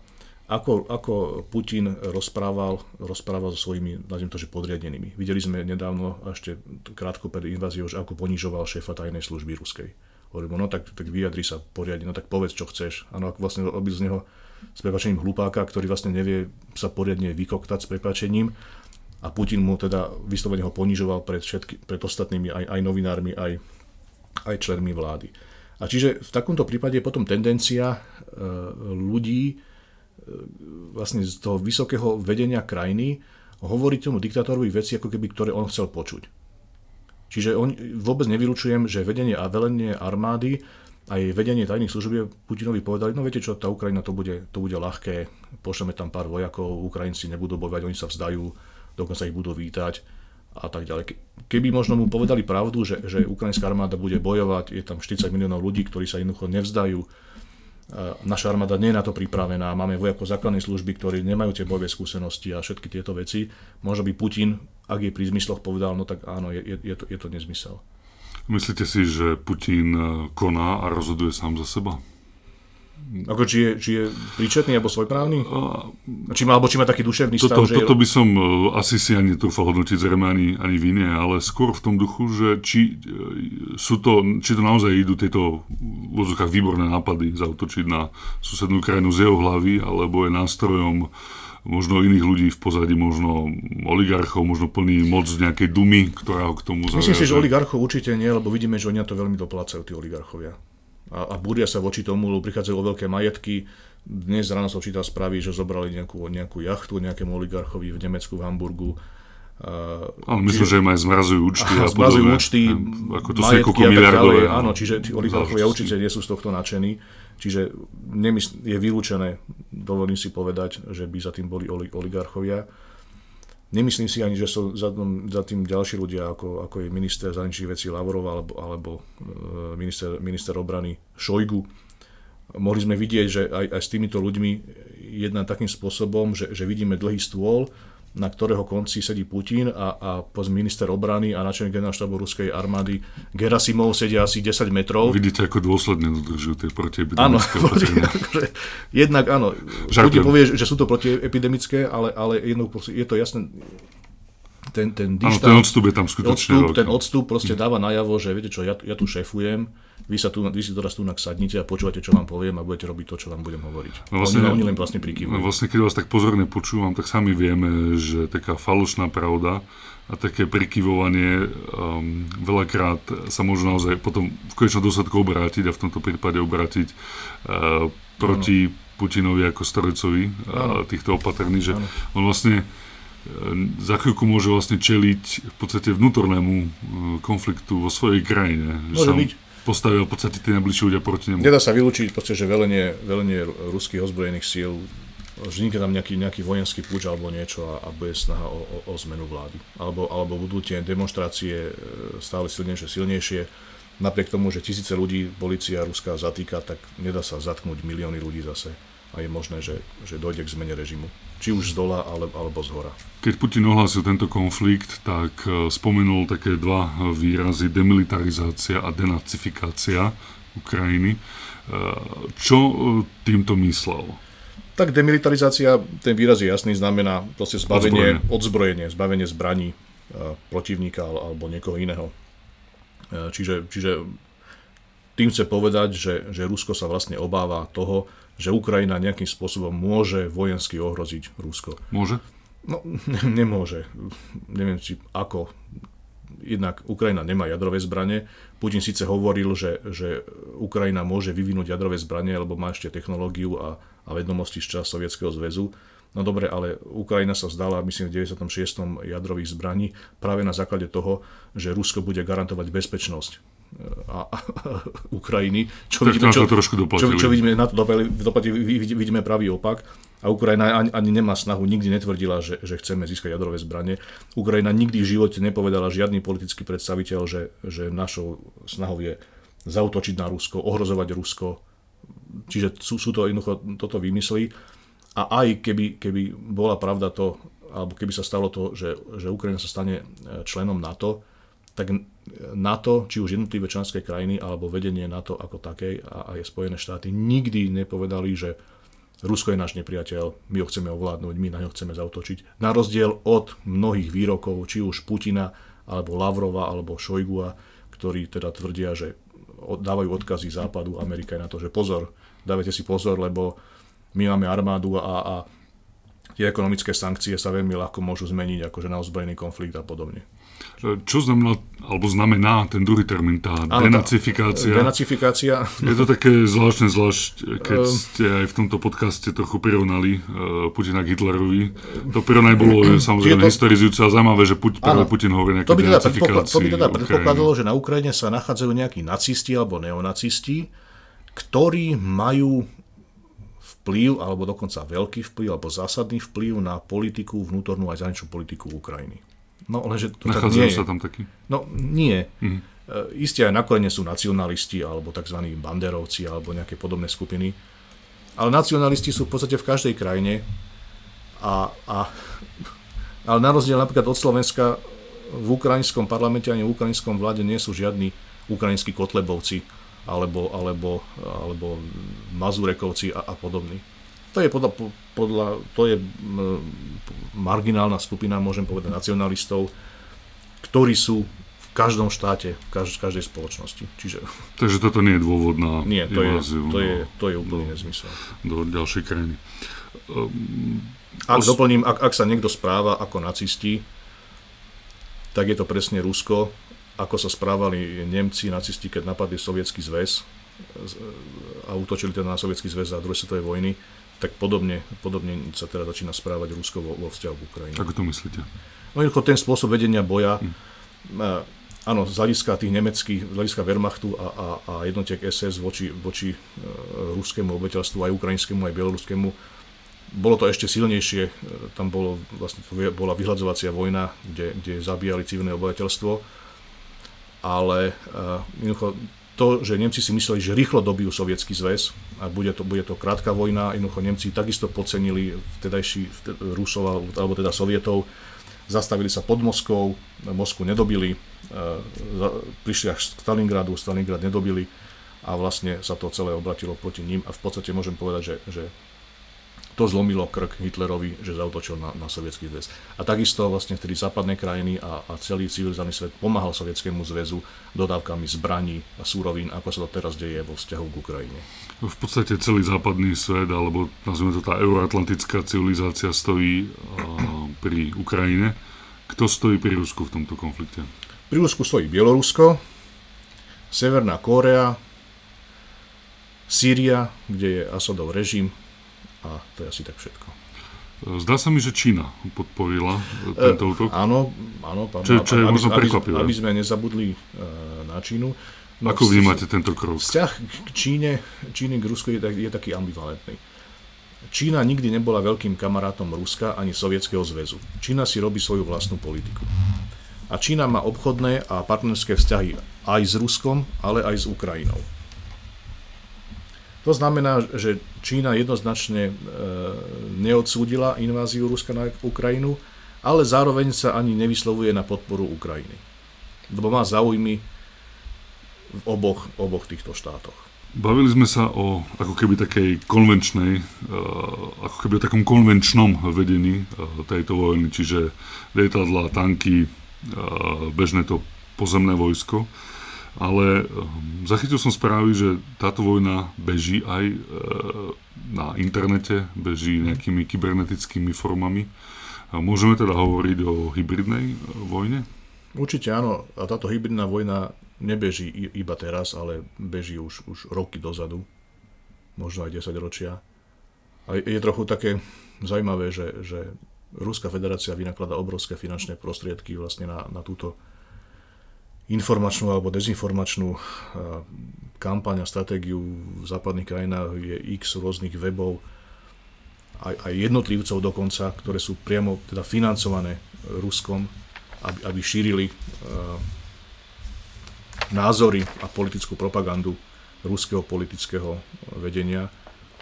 B: ako, ako Putin rozprával, rozprával so svojimi, nazviem to, že podriadenými. Videli sme nedávno, ešte krátko pred inváziou, že ako ponižoval šéfa tajnej služby ruskej. Hovorím, no tak, tak vyjadri sa poriadne, no tak povedz, čo chceš. Áno, ako vlastne robil z neho s prepačením hlupáka, ktorý vlastne nevie sa poriadne vykoktať s prepačením a Putin mu teda vyslovene ho ponižoval pred, všetky, pred ostatnými aj, aj novinármi, aj, aj členmi vlády. A čiže v takomto prípade je potom tendencia e, ľudí, vlastne z toho vysokého vedenia krajiny hovoriť tomu diktátorovi veci, ako keby, ktoré on chcel počuť. Čiže on, vôbec nevylučujem, že vedenie a velenie armády aj vedenie tajných služieb Putinovi povedali, no viete čo, tá Ukrajina to bude, to bude ľahké, pošleme tam pár vojakov, Ukrajinci nebudú bojovať, oni sa vzdajú, dokonca ich budú vítať a tak ďalej. Keby možno mu povedali pravdu, že, že ukrajinská armáda bude bojovať, je tam 40 miliónov ľudí, ktorí sa jednoducho nevzdajú, naša armáda nie je na to pripravená, máme vojakov základnej služby, ktorí nemajú tie bojové skúsenosti a všetky tieto veci. Možno by Putin, ak je pri zmysloch povedal, no tak áno, je, je, to, je to nezmysel.
A: Myslíte si, že Putin e, koná a rozhoduje sám za seba?
B: Ako či je, či je príčetný alebo svojprávny? A, či má, alebo či má taký duševný
A: stav? Toto, že toto by som uh, asi si ani netrúfal hodnotiť zrejme ani, ani v iné, ale skôr v tom duchu, že či, uh, sú to, či to naozaj idú tieto v výborné nápady zautočiť na susednú krajinu z jeho hlavy, alebo je nástrojom možno iných ľudí v pozadí, možno oligarchov, možno plný moc nejakej dumy, ktorá ho k tomu zaviaže.
B: Myslím si, že oligarchov určite nie, lebo vidíme, že oni na to veľmi doplácajú, tí oligarchovia a, a búria sa voči tomu, lebo prichádzajú o veľké majetky. Dnes ráno som čítal správy, že zobrali nejakú, nejakú jachtu nejakému oligarchovi v Nemecku, v Hamburgu.
A: Ale myslím, že im aj zmrazujú účty a, a
B: zmrazujú účty,
A: ako to majetky a tak ďalej.
B: Áno, čiže tí oligarchovia určite nie sú z tohto nadšení. Čiže nemysl- je vylúčené, dovolím si povedať, že by za tým boli oligarchovia. Nemyslím si ani, že sú za, za tým ďalší ľudia, ako, ako je minister zahraničných vecí Lavrov alebo, alebo e, minister, minister obrany Šojgu. Mohli sme vidieť, že aj, aj s týmito ľuďmi jedna takým spôsobom, že, že vidíme dlhý stôl na ktorého konci sedí Putin a, a minister obrany a načelník generálštábu ruskej armády Gerasimov sedia asi 10 metrov.
A: Vidíte, ako dôsledne dodržujú tie protiepidemické
B: opatrenia. <laughs> Akože, jednak áno, Putin povie, že sú to protiepidemické, ale, ale jedno, je to jasné, ten, ten,
A: dištant, ten odstup je tam skutočne
B: odstup, Ten odstup proste dáva najavo, že viete čo, ja, ja tu šefujem, vy, sa tu, vy si teraz tu sadnite a počúvate, čo vám poviem a budete robiť to, čo vám budem hovoriť. No vlastne, oni, oni len vlastne prikývajú.
A: No vlastne, keď vás tak pozorne počúvam, tak sami vieme, že taká falošná pravda a také prikyvovanie um, veľakrát sa môže naozaj potom v konečnom dôsledku obrátiť a v tomto prípade obrátiť uh, proti ano. Putinovi ako strojcovi uh, týchto opatrní, že ano. on vlastne za chvíľku môže vlastne čeliť v podstate vnútornému uh, konfliktu vo svojej krajine.
B: Môže že byť
A: postavil v podstate tí najbližší ľudia proti nemu.
B: Nedá sa vylúčiť, podstate, že velenie, velenie ruských ozbrojených síl vznikne tam nejaký, nejaký vojenský púč alebo niečo a, a bude snaha o, o, o zmenu vlády. Alebo, alebo budú tie demonstrácie e, stále silnejšie, silnejšie. Napriek tomu, že tisíce ľudí policia ruská zatýka, tak nedá sa zatknúť milióny ľudí zase a je možné, že, že dojde k zmene režimu. Či už z dola, ale, alebo z hora.
A: Keď Putin ohlásil tento konflikt, tak e, spomenul také dva výrazy, demilitarizácia a denacifikácia Ukrajiny. E, čo e, týmto myslel?
B: Tak demilitarizácia, ten výraz je jasný, znamená proste zbavenie, odzbrojenie, odzbrojenie zbavenie zbraní protivníka alebo niekoho iného. Čiže, čiže tým chce povedať, že, že Rusko sa vlastne obáva toho, že Ukrajina nejakým spôsobom môže vojensky ohroziť Rusko.
A: Môže?
B: No, <laughs> nemôže. Neviem, či ako. Jednak Ukrajina nemá jadrové zbranie. Putin síce hovoril, že, že Ukrajina môže vyvinúť jadrové zbranie, lebo má ešte technológiu a, a vedomosti z čas Sovietskeho zväzu. No dobre, ale Ukrajina sa zdala, myslím, v 96. jadrových zbraní práve na základe toho, že Rusko bude garantovať bezpečnosť a, a, <laughs> Ukrajiny.
A: Čo tak vidíme, čo, trošku
B: čo, čo vidíme na to doplatili, vidíme pravý opak. A Ukrajina ani, ani nemá snahu, nikdy netvrdila, že, že chceme získať jadrové zbranie. Ukrajina nikdy v živote nepovedala žiadny politický predstaviteľ, že, že našou snahou je zautočiť na Rusko, ohrozovať Rusko. Čiže sú, sú to jednoducho toto vymysly. A aj keby, keby bola pravda to, alebo keby sa stalo to, že, že Ukrajina sa stane členom NATO, tak NATO, či už jednotlivé členské krajiny, alebo vedenie NATO ako takej a aj Spojené štáty nikdy nepovedali, že Rusko je náš nepriateľ, my ho chceme ovládnuť, my na ňo chceme zautočiť. Na rozdiel od mnohých výrokov, či už Putina, alebo Lavrova, alebo Šojgua, ktorí teda tvrdia, že dávajú odkazy Západu, Amerike na to, že pozor, dávajte si pozor, lebo my máme armádu a, a tie ekonomické sankcie sa veľmi ľahko môžu zmeniť akože na ozbrojený konflikt a podobne.
A: Čo znamená, alebo znamená ten druhý termín, tá ano, denacifikácia?
B: Denacifikácia.
A: Je to také zvláštne, zvlášť, keď uh, ste aj v tomto podcaste trochu prirovnali uh, Putina k Hitlerovi. To prirovnanie bolo <clears throat> samozrejme to... historizujúce a zaujímavé, že Putin, práve Putin hovorí nejaké to by teda,
B: predpokladalo, to by teda predpokladalo, že na Ukrajine sa nachádzajú nejakí nacisti alebo neonacisti, ktorí majú vplyv, alebo dokonca veľký vplyv, alebo zásadný vplyv na politiku, vnútornú aj zahraničnú politiku Ukrajiny.
A: No, lenže to tak nie sa tam takí?
B: No, nie. Mhm. E, isté aj nakoniec sú nacionalisti, alebo tzv. banderovci, alebo nejaké podobné skupiny. Ale nacionalisti sú v podstate v každej krajine. A, a, <laughs> ale na rozdiel napríklad od Slovenska v ukrajinskom parlamente ani v ukrajinskom vláde nie sú žiadni ukrajinskí kotlebovci alebo, alebo, alebo mazurekovci a, a podobní. To je podľa, podľa to je marginálna skupina, môžem povedať, nacionalistov, ktorí sú v každom štáte, v každej, každej spoločnosti. Čiže...
A: Takže toto nie je dôvod na
B: Nie, to, inváziu, je, to, je, to je úplný nezmysel.
A: Do ďalšej krajiny.
B: Um, ak os... doplním, ak, ak sa niekto správa ako nacisti, tak je to presne Rusko, ako sa správali Nemci, nacisti, keď napadli Sovietský zväz a útočili teda na Sovietský zväz za druhej svetovej vojny tak podobne, podobne sa teda začína správať Rusko vo, vo vzťahu k Ukrajine.
A: Ako to myslíte?
B: No jednoducho ten spôsob vedenia boja, hm. áno, z hľadiska tých nemeckých, z hľadiska Wehrmachtu a, a, a jednotiek SS voči, voči e, ruskému obyvateľstvu, aj ukrajinskému, aj bieloruskému, bolo to ešte silnejšie, e, tam bolo, vlastne, bola vyhľadzovacia vojna, kde, kde zabíjali civilné obyvateľstvo, ale uh, jednoducho to, že Nemci si mysleli, že rýchlo dobijú sovietský zväz a bude to, bude to krátka vojna, jednoducho Nemci takisto podcenili vtedajší Rusov, alebo teda Sovietov, zastavili sa pod Moskou, Moskvu nedobili, prišli až k Stalingradu, Stalingrad nedobili a vlastne sa to celé obratilo proti ním. A v podstate môžem povedať, že, že to zlomilo krk Hitlerovi, že zautočil na, na sovietský zväz. A takisto vlastne vtedy západné krajiny a, a celý civilizovaný svet pomáhal sovietskému zväzu dodávkami zbraní a súrovín, ako sa to teraz deje vo vzťahu k Ukrajine.
A: V podstate celý západný svet, alebo nazvime to tá euroatlantická civilizácia stojí uh, pri Ukrajine. Kto stojí pri Rusku v tomto konflikte?
B: Pri Rusku stojí Bielorusko, Severná Kórea, Sýria, kde je Asadov režim, a to je asi tak všetko.
A: Zdá sa mi, že Čína podporila tento útok.
B: E, áno, áno. Pán,
A: čo, čo je možno prekvapivé.
B: Aby, sme nezabudli e, na Čínu.
A: No, Ako vnímate tento krok?
B: Vzťah k Číne, Číne k Rusku je, je taký ambivalentný. Čína nikdy nebola veľkým kamarátom Ruska ani Sovietskeho zväzu. Čína si robí svoju vlastnú politiku. A Čína má obchodné a partnerské vzťahy aj s Ruskom, ale aj s Ukrajinou. To znamená, že Čína jednoznačne e, neodsúdila inváziu Ruska na Ukrajinu, ale zároveň sa ani nevyslovuje na podporu Ukrajiny. Lebo má záujmy v oboch, oboch týchto štátoch.
A: Bavili sme sa o ako keby takej konvenčnej, e, ako keby o takom konvenčnom vedení e, tejto vojny, čiže lietadla, tanky, bežné to pozemné vojsko ale ehm, zachytil som správy, že táto vojna beží aj e, na internete, beží nejakými kybernetickými formami. Môžeme teda hovoriť o hybridnej e, vojne?
B: Určite áno. A táto hybridná vojna nebeží iba teraz, ale beží už, už roky dozadu. Možno aj 10 ročia. A je trochu také zaujímavé, že, že Ruská federácia vynakladá obrovské finančné prostriedky vlastne na, na túto informačnú alebo dezinformačnú kampaň a stratégiu v západných krajinách je x rôznych webov, aj, aj jednotlivcov dokonca, ktoré sú priamo teda financované Ruskom, aby, aby šírili uh, názory a politickú propagandu ruského politického vedenia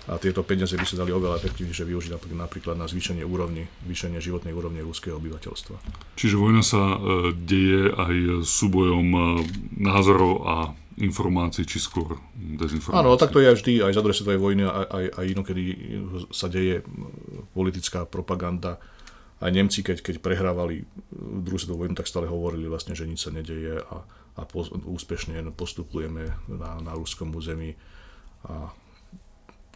B: a tieto peniaze by sa dali oveľa efektívnejšie využiť napríklad na zvýšenie úrovni, zvýšenie životnej úrovne ruského obyvateľstva.
A: Čiže vojna sa e, deje aj súbojom e, názorov a informácií, či skôr dezinformácií.
B: Áno, tak to je vždy, aj za druhej svetovej vojny, aj, aj, aj inokedy sa deje politická propaganda. Aj Nemci, keď, keď prehrávali druhú svetovú vojnu, tak stále hovorili vlastne, že nič sa nedeje a, a po, úspešne postupujeme na, na ruskom území. A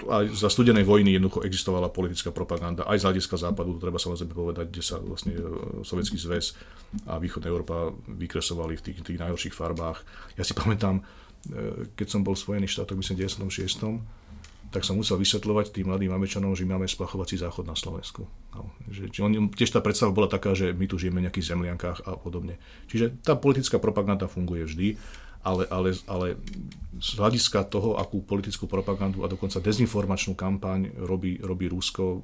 B: aj za studenej vojny jednoducho existovala politická propaganda, aj z hľadiska západu, to treba samozrejme povedať, kde sa vlastne e, Sovietský zväz a východná Európa vykresovali v tých, tých najhorších farbách. Ja si pamätám, e, keď som bol v Spojených štátoch, myslím, 96 tak som musel vysvetľovať tým mladým Američanom, že máme splachovací záchod na Slovensku. No, že, či on, tiež tá predstava bola taká, že my tu žijeme v nejakých zemliankách a podobne. Čiže tá politická propaganda funguje vždy ale, ale, ale z hľadiska toho, akú politickú propagandu a dokonca dezinformačnú kampaň robí, robí Rusko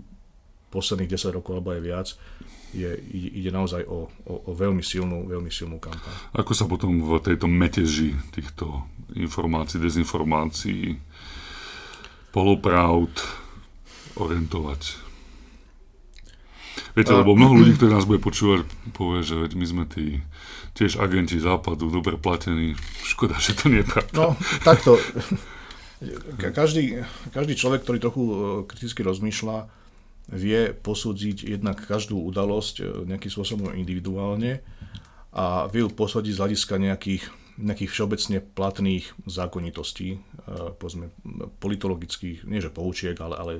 B: posledných 10 rokov alebo aj viac, je, ide naozaj o, o, o veľmi, silnú, veľmi silnú kampaň.
A: Ako sa potom v tejto meteži týchto informácií, dezinformácií, polopravd orientovať? Viete, lebo mnoho ľudí, ktorí nás bude počúvať, povie, že my sme tí tiež agenti západu, dobre platení. Škoda, že to nie je pravda.
B: No, takto. <laughs> Každý, každý človek, ktorý trochu e, kriticky rozmýšľa, vie posúdiť jednak každú udalosť e, nejakým spôsobom individuálne a vie ju posúdiť z hľadiska nejakých, nejakých všeobecne platných zákonitostí, e, povedzme politologických, nie že poučiek, ale, ale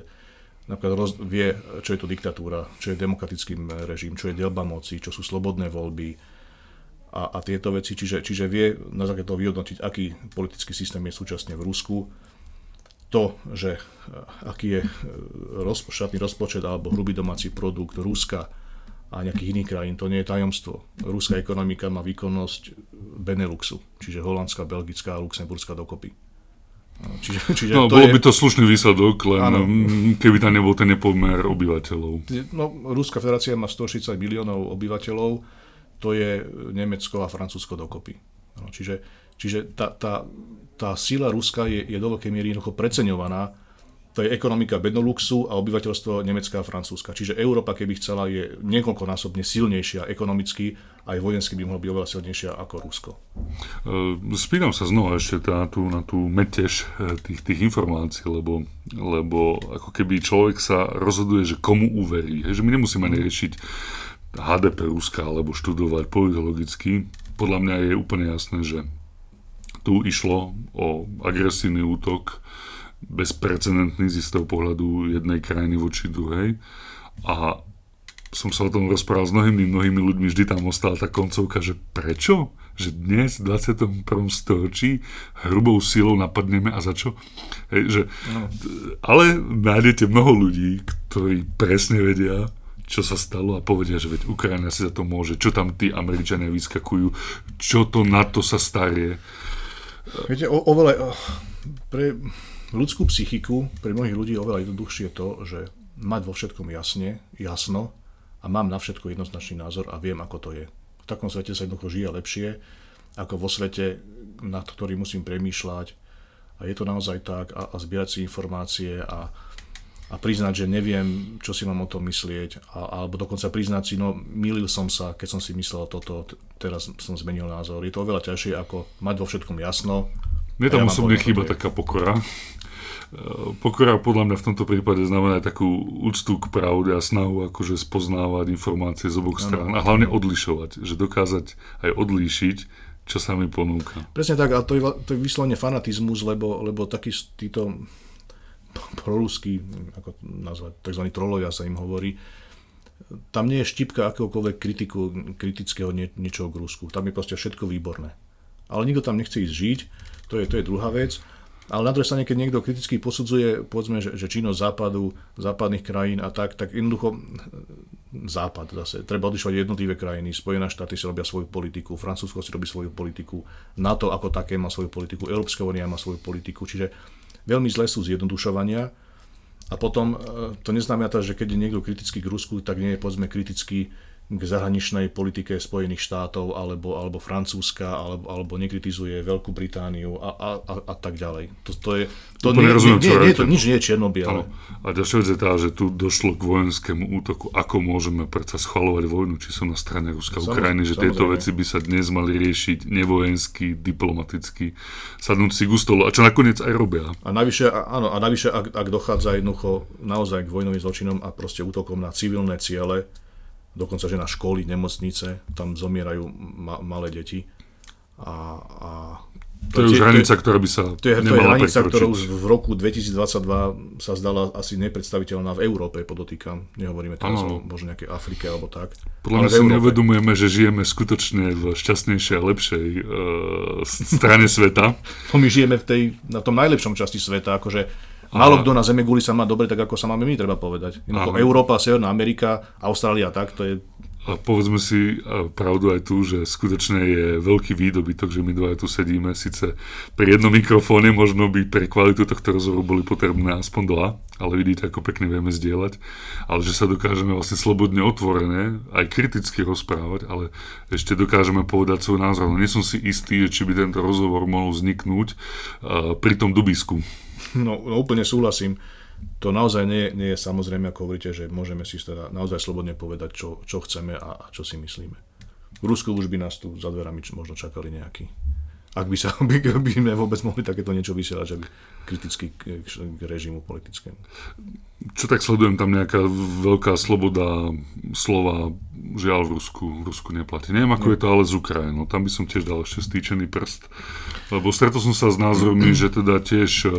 B: napríklad roz, vie, čo je to diktatúra, čo je demokratický režim, čo je delba moci, čo sú slobodné voľby, a, a tieto veci, čiže, čiže vie na základe toho vyhodnotiť, aký politický systém je súčasne v Rusku. To, že eh, aký je eh, roz, štátny rozpočet alebo hrubý domáci produkt Ruska a nejakých iných krajín, to nie je tajomstvo. Ruská ekonomika má výkonnosť Beneluxu, čiže Holandská, Belgická a Luxemburská dokopy.
A: Čiže, čiže no, to bol je... by to slušný výsledok, len ano. keby tam nebol ten nepomer obyvateľov.
B: No, Ruská federácia má 160 miliónov obyvateľov, to je Nemecko a Francúzsko dokopy. No, čiže čiže tá, tá, tá sila Ruska je, je do veľkej miery jednoducho preceňovaná to je ekonomika Beneluxu a obyvateľstvo Nemecka a Francúzska. Čiže Európa, keby chcela, je niekoľkonásobne silnejšia ekonomicky, aj vojensky by mohla byť oveľa silnejšia ako Rusko.
A: E, spýtam sa znova ešte na tú, na tú metež e, tých, tých informácií, lebo, lebo ako keby človek sa rozhoduje, že komu uverí. Že my nemusíme riešiť HDP Ruska alebo študovať politologicky. Podľa mňa je úplne jasné, že tu išlo o agresívny útok bezprecedentný z istého pohľadu jednej krajiny voči druhej. A som sa o tom rozprával s mnohými, mnohými ľuďmi, vždy tam ostala tá koncovka, že prečo? Že dnes v 21. storočí hrubou silou napadneme a za čo? Hej, že, no. Ale nájdete mnoho ľudí, ktorí presne vedia, čo sa stalo a povedia, že veď Ukrajina si za to môže, čo tam tí Američania vyskakujú, čo to na to sa starie.
B: Viete, o, oveľa, pre, ľudskú psychiku pre mnohých ľudí je oveľa jednoduchšie to, že mať vo všetkom jasne, jasno a mám na všetko jednoznačný názor a viem, ako to je. V takom svete sa jednoducho žije lepšie, ako vo svete, nad ktorým musím premýšľať a je to naozaj tak a, a zbierať si informácie a, a priznať, že neviem, čo si mám o tom myslieť a, alebo dokonca priznať si, no milil som sa, keď som si myslel toto, teraz som zmenil názor. Je to oveľa ťažšie ako mať vo všetkom jasno.
A: Mne tam ja osobne chýba taká pokora, Pokora podľa mňa v tomto prípade znamená takú úctu k pravde a snahu akože spoznávať informácie z oboch strán a hlavne odlišovať, že dokázať aj odlíšiť, čo sa mi ponúka.
B: Presne tak, a to je, to je vyslovene fanatizmus, lebo, lebo taký títo proruskí, ako nazvať, tzv. trolovia sa im hovorí, tam nie je štipka akéhokoľvek kritiku, kritického nie, niečoho k Rusku. Tam je proste všetko výborné. Ale nikto tam nechce ísť žiť, to je, to je druhá vec. Ale na druhej strane, keď niekto kriticky posudzuje, povedzme, že, že činnosť západu, západných krajín a tak, tak jednoducho západ zase. Treba odlišovať jednotlivé krajiny. Spojené štáty si robia svoju politiku, Francúzsko si robí svoju politiku, NATO ako také má svoju politiku, Európska únia má svoju politiku. Čiže veľmi zlé sú zjednodušovania. A potom e, to neznamená to, že keď je niekto kritický k Rusku, tak nie je povedzme kritický k zahraničnej politike Spojených štátov alebo, alebo Francúzska alebo, alebo nekritizuje Veľkú Britániu a, a, a, a tak ďalej. To, to je, to nie, rozumiem, nie, nie, nie, to, nič nie je čierno-biele.
A: A ďalšia vec je tá, že tu došlo k vojenskému útoku. Ako môžeme predsa schvalovať vojnu, či som na strane Ruska a Ukrajiny, že samozrejme. tieto veci by sa dnes mali riešiť nevojensky, diplomaticky, sadnúť si k stolu, a čo nakoniec aj robia.
B: A navyše, áno, a navyše ak, ak dochádza jednoducho naozaj k vojnovým zločinom a proste útokom na civilné ciele, dokonca že na školy, nemocnice, tam zomierajú ma- malé deti. A, a
A: to, to je už hranica, ktorá by sa
B: to je, to je hranica, ktorá už v roku 2022 sa zdala asi nepredstaviteľná v Európe, podotýkam. Nehovoríme teraz ano. o možno nejakej Afrike alebo tak.
A: Podľa mňa si neuvedomujeme, že žijeme skutočne v šťastnejšej a lepšej uh, strane sveta.
B: No my žijeme v tej, na tom najlepšom časti sveta, akože Málo kto na Zeme guli sa má dobre, tak ako sa máme my, treba povedať. Európa, Severná Amerika, Austrália, tak, to je
A: a povedzme si pravdu aj tu, že skutočne je veľký výdobytok, že my dva tu sedíme. Sice pri jednom mikrofóne možno by pre kvalitu tohto rozhovoru boli potrebné aspoň dva, ale vidíte, ako pekne vieme zdieľať. Ale že sa dokážeme vlastne slobodne otvorené, aj kriticky rozprávať, ale ešte dokážeme povedať svoj názor. No nie som si istý, či by tento rozhovor mohol vzniknúť uh, pri tom dubisku.
B: No, no úplne súhlasím. To naozaj nie, nie je samozrejme, ako hovoríte, že môžeme si teda naozaj slobodne povedať, čo, čo chceme a, a čo si myslíme. V Rusku už by nás tu za dverami možno čakali nejakí. Ak by, sa, <laughs> by, by sme vôbec mohli takéto niečo vysielať, že by kriticky k, k režimu politickému.
A: Čo tak sledujem, tam nejaká veľká sloboda slova žiaľ v Rusku, v Rusku neplatí. Neviem, ako no. je to ale z Ukrajinou. Tam by som tiež dal ešte stýčený prst. Lebo stretol som sa s názormi, že teda tiež uh,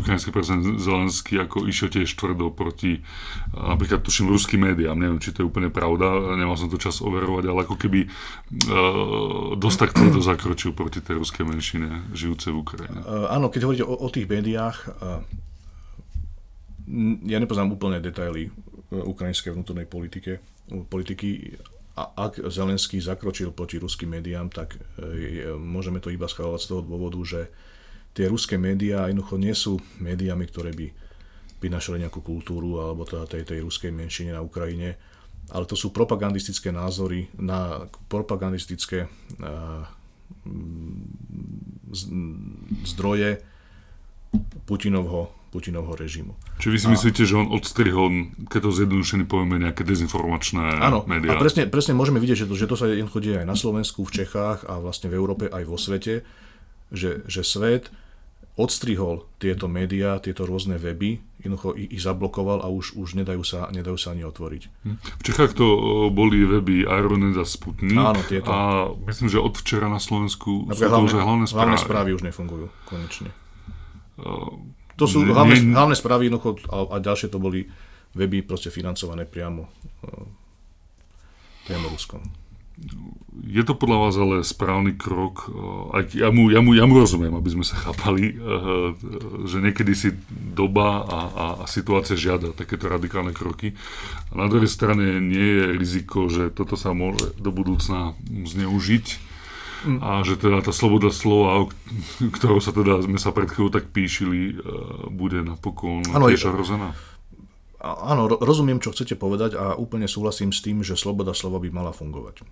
A: ukrajinský prezident Zelenský ako išiel tiež tvrdo proti uh, napríklad tuším ruským médiám. Neviem, či to je úplne pravda, nemal som to čas overovať, ale ako keby uh, dosť tak tvrdo zakročil proti tej ruskej menšine žijúcej v Ukrajine.
B: Uh, áno, keď hovoríte o, o tých médiách, uh, ja nepoznám úplne detaily ukrajinskej vnútornej politike, politiky. A ak Zelenský zakročil proti ruským médiám, tak e, môžeme to iba schváľovať z toho dôvodu, že tie ruské médiá jednoducho nie sú médiami, ktoré by vynašali nejakú kultúru alebo teda tej, tej ruskej menšine na Ukrajine, ale to sú propagandistické názory na propagandistické zdroje Putinovho, Putinovho režimu.
A: Či vy si a... myslíte, že on odstrihol, keď to zjednodušený povieme, nejaké dezinformačné
B: áno,
A: médiá?
B: a presne, presne môžeme vidieť, že to, že to sa jednoducho deje aj na Slovensku, v Čechách a vlastne v Európe aj vo svete, že, že svet odstrihol tieto médiá, tieto rôzne weby, jednoducho ich, zablokoval a už, už nedajú, sa, nedajú sa ani otvoriť.
A: Hm. V Čechách to boli weby Ironet a Sputnik.
B: Áno, tieto.
A: A myslím, že od včera na Slovensku
B: Napríklad sú to už hlavné správy. Hlavné správy už nefungujú, konečne. To sú ne, hlavné, ne, hlavné správy, jednoducho, a, a ďalšie to boli weby proste financované priamo, uh, priamo Ruskom
A: je to podľa vás ale správny krok, aj ja mu, ja mu, ja mu rozumiem, aby sme sa chápali, že niekedy si doba a, a, a situácia žiada takéto radikálne kroky. A na druhej strane nie je riziko, že toto sa môže do budúcna zneužiť. A že teda tá sloboda slova, ktorou sa teda sme sa pred chvíľou tak píšili, bude napokon ano, tiež ohrozená.
B: Áno, rozumiem, čo chcete povedať a úplne súhlasím s tým, že sloboda slova by mala fungovať.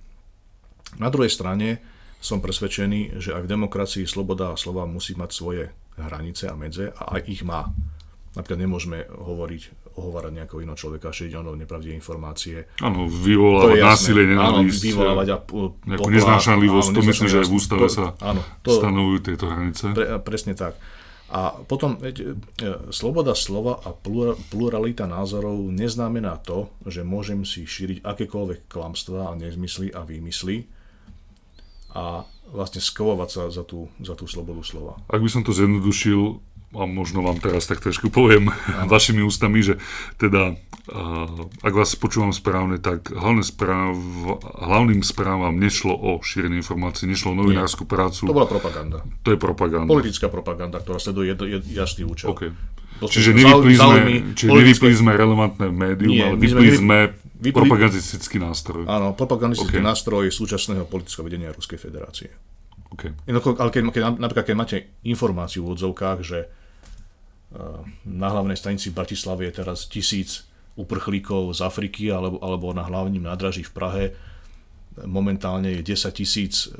B: Na druhej strane som presvedčený, že aj v demokracii sloboda slova musí mať svoje hranice a medze a aj ich má. Napríklad nemôžeme hovoriť, ohovárať nejakého iného človeka, šíriť ono nepravdivé informácie.
A: Áno, vyvolávať násilie, nenávisť,
B: vyvolávať a
A: nejakú neznášanlivosť, to myslím, že aj v ústave sa áno, to, stanovujú tieto hranice.
B: Pre, presne tak. A potom, veď, e, sloboda slova a pluralita názorov neznamená to, že môžem si šíriť akékoľvek klamstvá a nezmysly a výmysly, a vlastne skovovať sa za tú, za tú slobodu slova.
A: Ak by som to zjednodušil, a možno vám teraz tak trošku poviem ano. vašimi ústami, že teda, ak vás počúvam správne, tak hlavné správ, hlavným správam nešlo o šírenie informácií, nešlo o novinárskú prácu.
B: To bola propaganda.
A: To je propaganda.
B: Politická propaganda, ktorá sleduje jed, jed, jasný účel.
A: Okay. Čiže nevypli sme, čiže nevypli sme relevantné médium, Nie, ale vypli sme Vypli... Propagandistický nástroj.
B: Áno, propagandistický okay. nástroj súčasného politického vedenia Ruskej federácie.
A: Okay.
B: ale keď, keď, napríklad keď máte informáciu v odzovkách, že na hlavnej stanici v Bratislave je teraz tisíc uprchlíkov z Afriky alebo, alebo na hlavním nádraží v Prahe momentálne je 10 tisíc e,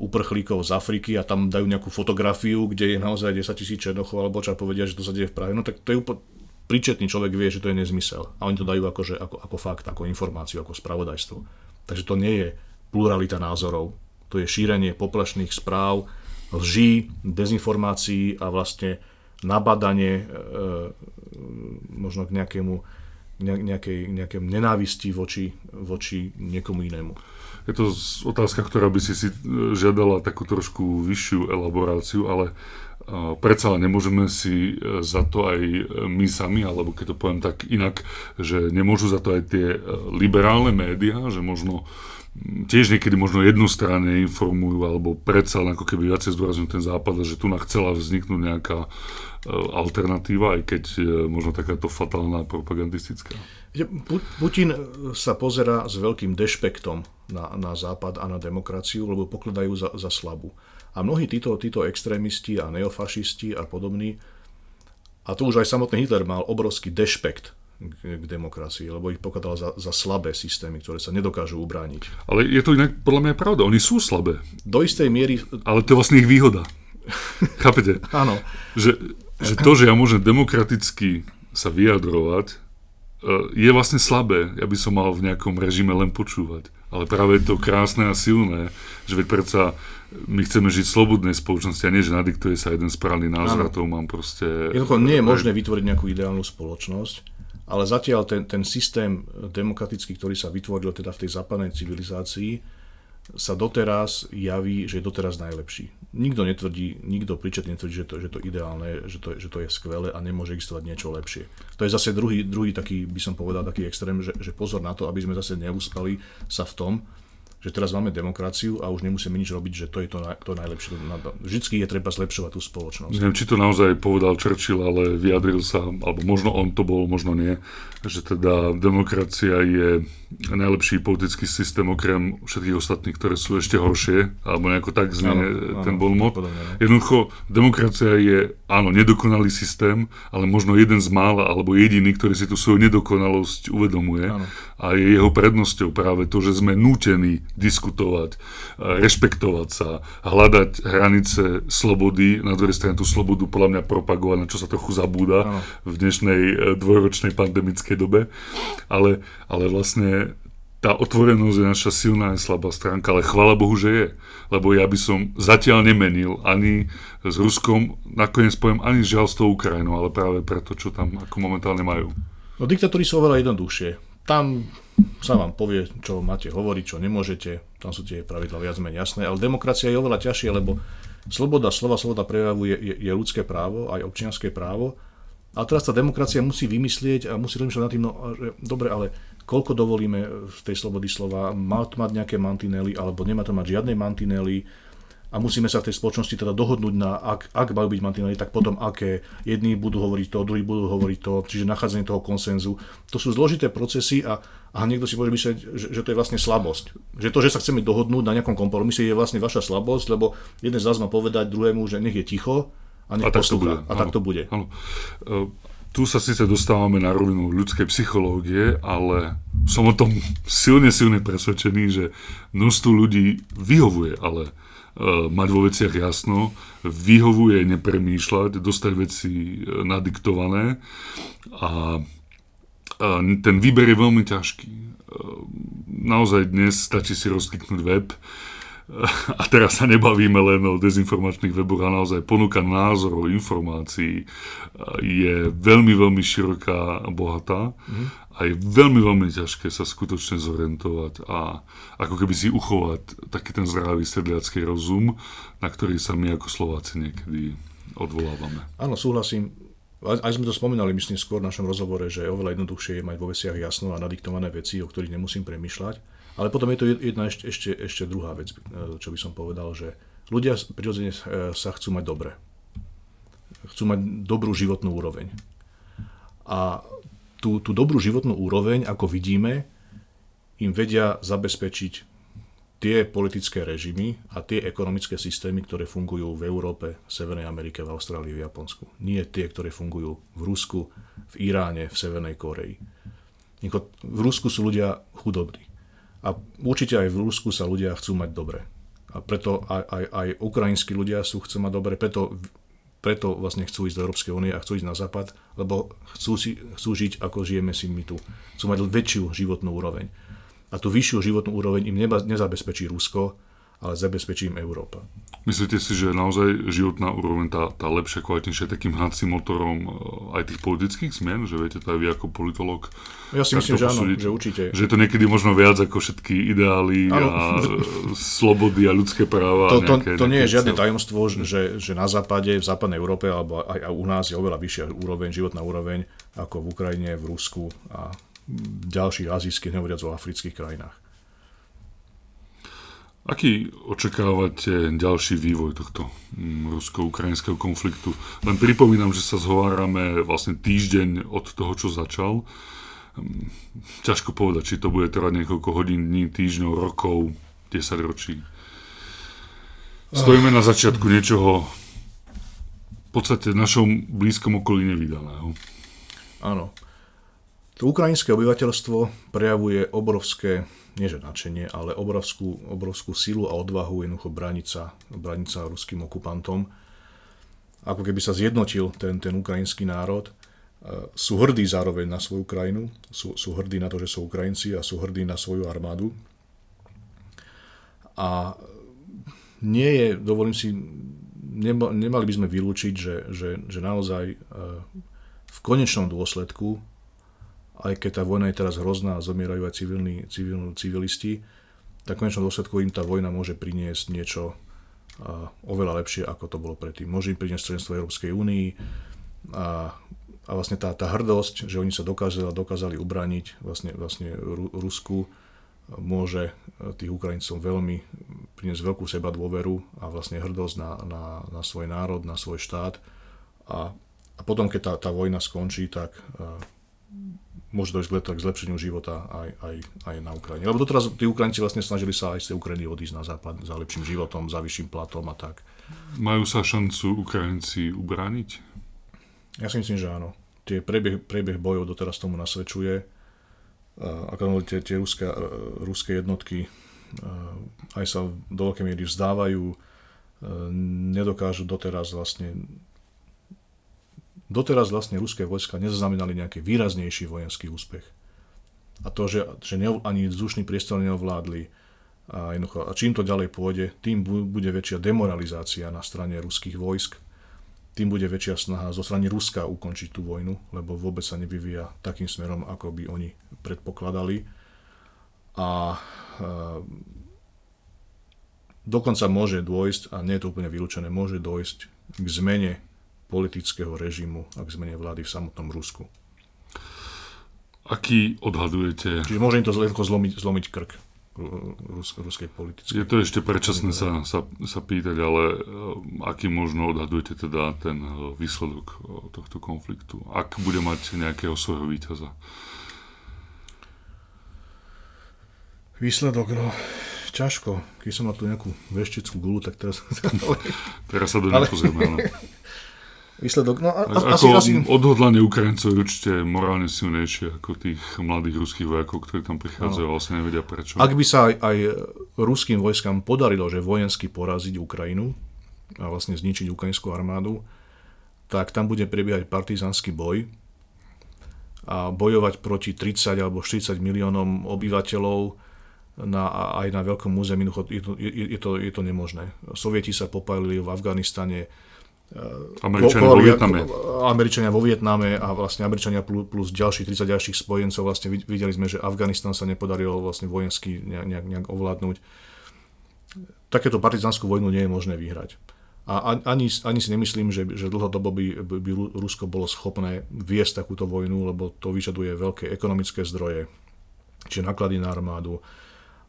B: uprchlíkov z Afriky a tam dajú nejakú fotografiu, kde je naozaj 10 tisíc černochov alebo čo povedia, že to sa deje v Prahe. No tak to je úplne príčetný človek vie, že to je nezmysel. A oni to dajú akože, ako, ako fakt, ako informáciu, ako spravodajstvo. Takže to nie je pluralita názorov. To je šírenie poplašných správ, lží, dezinformácií a vlastne nabadanie e, e možno k nejakému nejakej, nejakej nenávisti voči, voči niekomu inému.
A: Je to otázka, ktorá by si si žiadala takú trošku vyššiu elaboráciu, ale predsa nemôžeme si e, za to aj e, my sami, alebo keď to poviem tak inak, že nemôžu za to aj tie e, liberálne médiá, že možno tiež niekedy možno jednostranne informujú, alebo predsa len ako keby viacej zdôrazňujú ten západ, že tu chcela vzniknúť nejaká alternatíva, aj keď možno takáto fatálna propagandistická.
B: Putin sa pozera s veľkým dešpektom na, na západ a na demokraciu, lebo pokladajú za, za slabú. A mnohí títo, títo extrémisti a neofašisti a podobní, a to už aj samotný Hitler mal obrovský dešpekt k, k demokracii, lebo ich pokladal za, za slabé systémy, ktoré sa nedokážu ubrániť.
A: Ale je to inak podľa mňa pravda, oni sú slabé.
B: Do istej miery...
A: Ale to je vlastne ich výhoda. <laughs> Chápete?
B: Áno.
A: Že, že to, že ja môžem demokraticky sa vyjadrovať, e, je vlastne slabé. Ja by som mal v nejakom režime len počúvať. Ale práve je to krásne a silné, že veď predsa my chceme žiť v slobodnej spoločnosti a nie, že nadiktuje sa jeden správny názor a to mám proste...
B: Jednoducho nie je možné vytvoriť nejakú ideálnu spoločnosť, ale zatiaľ ten, ten systém demokratický, ktorý sa vytvoril teda v tej západnej civilizácii, sa doteraz javí, že je doteraz najlepší. Nikto netvrdí, nikto príčetne netvrdí, že to, že to ideálne, že to, že to je skvelé a nemôže existovať niečo lepšie. To je zase druhý, druhý taký, by som povedal, taký extrém, že, že pozor na to, aby sme zase neúspali sa v tom, že teraz máme demokraciu a už nemusíme nič robiť, že to je to, to najlepšie. Vždycky je treba zlepšovať tú spoločnosť.
A: Neviem, či to naozaj povedal Churchill, ale vyjadril sa, alebo možno on to bol, možno nie, že teda demokracia je najlepší politický systém okrem všetkých ostatných, ktoré sú ešte horšie, alebo nejako tak znie áno, ten bol mod. Jednoducho, demokracia je áno, nedokonalý systém, ale možno jeden z mála, alebo jediný, ktorý si tú svoju nedokonalosť uvedomuje. Áno. A je jeho prednosťou práve to, že sme nútení diskutovať, rešpektovať sa, hľadať hranice slobody, na druhej strane tú slobodu podľa mňa propagovať, na čo sa trochu zabúda áno. v dnešnej e, dvojročnej pandemickej dobe. Ale, ale vlastne tá otvorenosť je naša silná a slabá stránka, ale chvála Bohu, že je. Lebo ja by som zatiaľ nemenil ani s Ruskom, nakoniec poviem ani žiaľ s tou Ukrajinou, ale práve preto, čo tam ako momentálne majú.
B: No diktatúry sú oveľa jednoduchšie. Tam sa vám povie, čo máte hovoriť, čo nemôžete. Tam sú tie pravidla viac menej jasné. Ale demokracia je oveľa ťažšie, lebo sloboda slova, sloboda prejavu je, je, je ľudské právo, aj občianské právo. A teraz tá demokracia musí vymyslieť a musí rozmýšľať nad tým, no, že dobre, ale koľko dovolíme v tej slobody slova, má to mať nejaké mantinely, alebo nemá to mať žiadne mantinely a musíme sa v tej spoločnosti teda dohodnúť na, ak, ak majú byť mantinely, tak potom aké. Jedni budú hovoriť to, druhí budú hovoriť to, čiže nachádzanie toho konsenzu. To sú zložité procesy a, a niekto si môže myslieť, že, že to je vlastne slabosť. Že to, že sa chceme dohodnúť na nejakom kompromise, je vlastne vaša slabosť, lebo jeden z vás má povedať druhému, že nech je ticho a a tak to bude. A tak to bude.
A: Tu sa síce dostávame na rovinu ľudskej psychológie, ale som o tom silne, silne presvedčený, že množstvo ľudí vyhovuje, ale uh, mať vo veciach jasno, vyhovuje nepremýšľať, dostať veci uh, nadiktované a uh, ten výber je veľmi ťažký. Uh, naozaj dnes stačí si rozkliknúť web, a teraz sa nebavíme len o dezinformačných weboch, a naozaj ponuka názorov, informácií je veľmi, veľmi široká a bohatá mm. a je veľmi, veľmi ťažké sa skutočne zorientovať a ako keby si uchovať taký ten zdravý sedliacký rozum, na ktorý sa my ako Slováci niekedy odvolávame.
B: Áno, súhlasím. Aj sme to spomínali, myslím, skôr v našom rozhovore, že je oveľa jednoduchšie je mať vo veciach jasno a nadiktované veci, o ktorých nemusím premyšľať ale potom je to jedna ešte, ešte, ešte druhá vec, e, čo by som povedal, že ľudia prirodzene e, sa chcú mať dobre. Chcú mať dobrú životnú úroveň. A tú, tú dobrú životnú úroveň, ako vidíme, im vedia zabezpečiť tie politické režimy a tie ekonomické systémy, ktoré fungujú v Európe, v Severnej Amerike, v Austrálii, v Japonsku. Nie tie, ktoré fungujú v Rusku, v Iráne, v Severnej Koreji. V Rusku sú ľudia chudobní. A určite aj v Rusku sa ľudia chcú mať dobre. A preto aj, aj, aj ukrajinskí ľudia sú chcú mať dobre, preto, preto vlastne chcú ísť do Európskej únie a chcú ísť na západ, lebo chcú, si, chcú žiť ako žijeme si my tu. Chcú mať väčšiu životnú úroveň. A tú vyššiu životnú úroveň im neba, nezabezpečí Rusko, ale zabezpečí im Európa.
A: Myslíte si, že naozaj životná úroveň, tá, tá lepšia, kvalitnejšia, takým hnacím motorom eh, aj tých politických zmien, že viete to aj vy ako politolog?
B: Ja si myslím, že áno, že určite.
A: Že je to niekedy možno viac ako všetky ideály ano. a <laughs> slobody a ľudské práva.
B: To, to, nejaké, to nie je žiadne tajomstvo, že, že na západe, v západnej Európe alebo aj, aj u nás je oveľa vyššia úroveň, životná úroveň ako v Ukrajine, v Rusku a ďalších azijských, nehovoriac o afrických krajinách.
A: Aký očakávate ďalší vývoj tohto mm, rusko-ukrajinského konfliktu? Len pripomínam, že sa zhovárame vlastne týždeň od toho, čo začal. Mm, ťažko povedať, či to bude trvať niekoľko hodín, dní, týždňov, rokov, 10 ročí. Stojíme na začiatku niečoho v podstate v našom blízkom okolí nevydaného.
B: Áno. To ukrajinské obyvateľstvo prejavuje obrovské nie že nadšenie, ale obrovskú, obrovskú silu a odvahu jednoducho brániť sa, ruským okupantom. Ako keby sa zjednotil ten, ten ukrajinský národ. E, sú hrdí zároveň na svoju krajinu, sú, sú hrdí na to, že sú Ukrajinci a sú hrdí na svoju armádu. A nie je, dovolím si, nemali by sme vylúčiť, že, že, že naozaj e, v konečnom dôsledku aj keď tá vojna je teraz hrozná a zomierajú aj civilní, civilní civilisti, tak v konečnom dôsledku im tá vojna môže priniesť niečo oveľa lepšie, ako to bolo predtým. Môže im priniesť členstvo Európskej únii a, a vlastne tá, tá hrdosť, že oni sa dokázali, dokázali ubrániť vlastne, vlastne Rusku, môže tých Ukrajincov veľmi priniesť veľkú seba dôveru a vlastne hrdosť na, na, na svoj národ, na svoj štát. A, a potom, keď tá, tá vojna skončí, tak môže dojsť k zlepšeniu života aj, aj, aj na Ukrajine. Lebo doteraz tí Ukrajinci vlastne snažili sa aj z tej Ukrajiny odísť na západ za lepším životom, za vyšším platom a tak.
A: Majú sa šancu Ukrajinci ubrániť?
B: Ja si myslím, že áno. Tie prebieh, prebieh bojov doteraz tomu nasvedčuje. Ako tie, tie ruské, ruské jednotky aj sa do veľkej miery vzdávajú, nedokážu doteraz vlastne doteraz vlastne ruské vojska nezaznamenali nejaký výraznejší vojenský úspech. A to, že, že ne, ani vzdušný priestor neovládli, a, a čím to ďalej pôjde, tým bude väčšia demoralizácia na strane ruských vojsk, tým bude väčšia snaha zo strany Ruska ukončiť tú vojnu, lebo vôbec sa nevyvíja takým smerom, ako by oni predpokladali. A, a dokonca môže dôjsť, a nie je to úplne vylúčené, môže dôjsť k zmene politického režimu a k zmene vlády v samotnom Rusku.
A: Aký odhadujete?
B: Čiže môže im to zlomiť, zlomiť krk rus, ruskej politickej.
A: Je to ešte predčasné sa, sa, sa pýtať, ale uh, aký možno odhadujete teda ten uh, výsledok uh, tohto konfliktu? Ak bude mať nejakého svojho víťaza?
B: Výsledok, no ťažko. Keď som mal tu nejakú veštickú gulu, tak teraz... <laughs>
A: teraz sa do nej pozrieme, <laughs>
B: výsledok. No, a,
A: a, ako asi... odhodlanie Ukrajincov je určite morálne silnejšie ako tých mladých ruských vojakov, ktorí tam prichádzajú a vlastne nevedia prečo.
B: Ak by sa aj, aj ruským vojskám podarilo, že vojensky poraziť Ukrajinu a vlastne zničiť ukrajinskú armádu, tak tam bude prebiehať partizánsky boj a bojovať proti 30 alebo 40 miliónom obyvateľov na, aj na veľkom území, je to, je, je, to, je to nemožné. Sovieti sa popálili v Afganistane,
A: Američania vo Vietname.
B: Američania vo Vietname a vlastne Američania plus, plus ďalších 30 ďalších spojencov. Vlastne videli sme, že Afganistan sa nepodarilo vlastne vojensky nejak, nejak ovládnuť. Takéto partizánskú vojnu nie je možné vyhrať. A ani, ani si nemyslím, že, že dlhodobo by, by Rusko bolo schopné viesť takúto vojnu, lebo to vyžaduje veľké ekonomické zdroje, čiže náklady na armádu,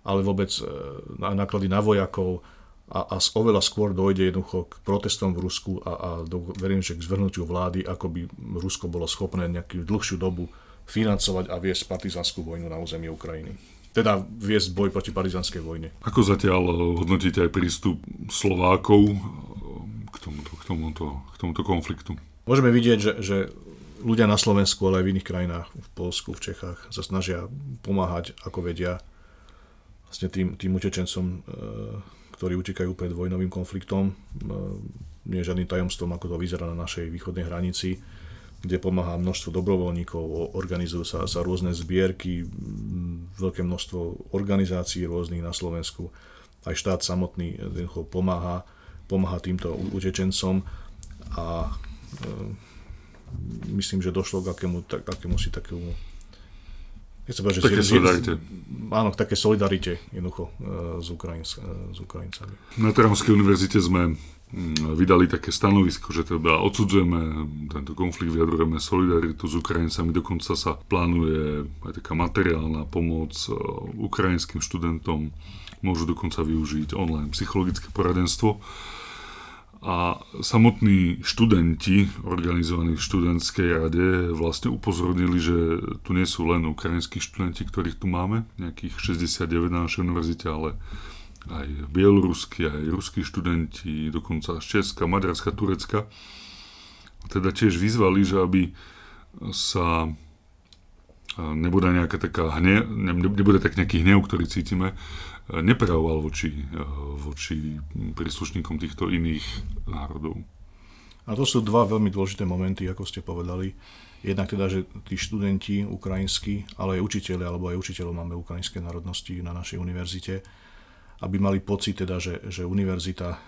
B: ale vôbec e, náklady na vojakov, a, a oveľa skôr dojde jednoducho k protestom v Rusku a, a do, verím, že k zvrhnutiu vlády, ako by Rusko bolo schopné nejakú dlhšiu dobu financovať a viesť partizánsku vojnu na území Ukrajiny. Teda viesť boj proti partizánskej vojne.
A: Ako zatiaľ hodnotíte aj prístup Slovákov k tomuto, k tomuto, k tomuto konfliktu?
B: Môžeme vidieť, že, že ľudia na Slovensku, ale aj v iných krajinách, v Polsku, v Čechách, sa snažia pomáhať, ako vedia, vlastne tým, tým utečencom e, ktorí utekajú pred vojnovým konfliktom. Nie je žiadnym tajomstvom, ako to vyzerá na našej východnej hranici, kde pomáha množstvo dobrovoľníkov, organizujú sa, sa rôzne zbierky, veľké množstvo organizácií rôznych na Slovensku. Aj štát samotný pomáha, pomáha týmto utečencom a e, myslím, že došlo k akému, tak, akému si takému
A: Nechcem povedať, že také solidarite.
B: Áno, také solidarite jednoducho e, s, Ukrajinc, e, s Ukrajincami.
A: Na Teramskej univerzite sme mm, vydali také stanovisko, že teda odsudzujeme tento konflikt, vyjadrujeme solidaritu s Ukrajincami, dokonca sa plánuje aj taká materiálna pomoc e, ukrajinským študentom, môžu dokonca využiť online psychologické poradenstvo a samotní študenti organizovaní v študentskej rade vlastne upozornili, že tu nie sú len ukrajinskí študenti, ktorých tu máme, nejakých 69 na našej univerzite, ale aj bieloruskí, aj ruskí študenti, dokonca z Česka, Maďarska, Turecka. Teda tiež vyzvali, že aby sa nebude nejaká taká hne, nebude tak nejaký hnev, ktorý cítime, neprejavoval voči, voči príslušníkom týchto iných národov.
B: A to sú dva veľmi dôležité momenty, ako ste povedali. Jednak teda, že tí študenti ukrajinskí, ale aj učiteľi, alebo aj učiteľov máme ukrajinské národnosti na našej univerzite, aby mali pocit teda, že, že univerzita eh,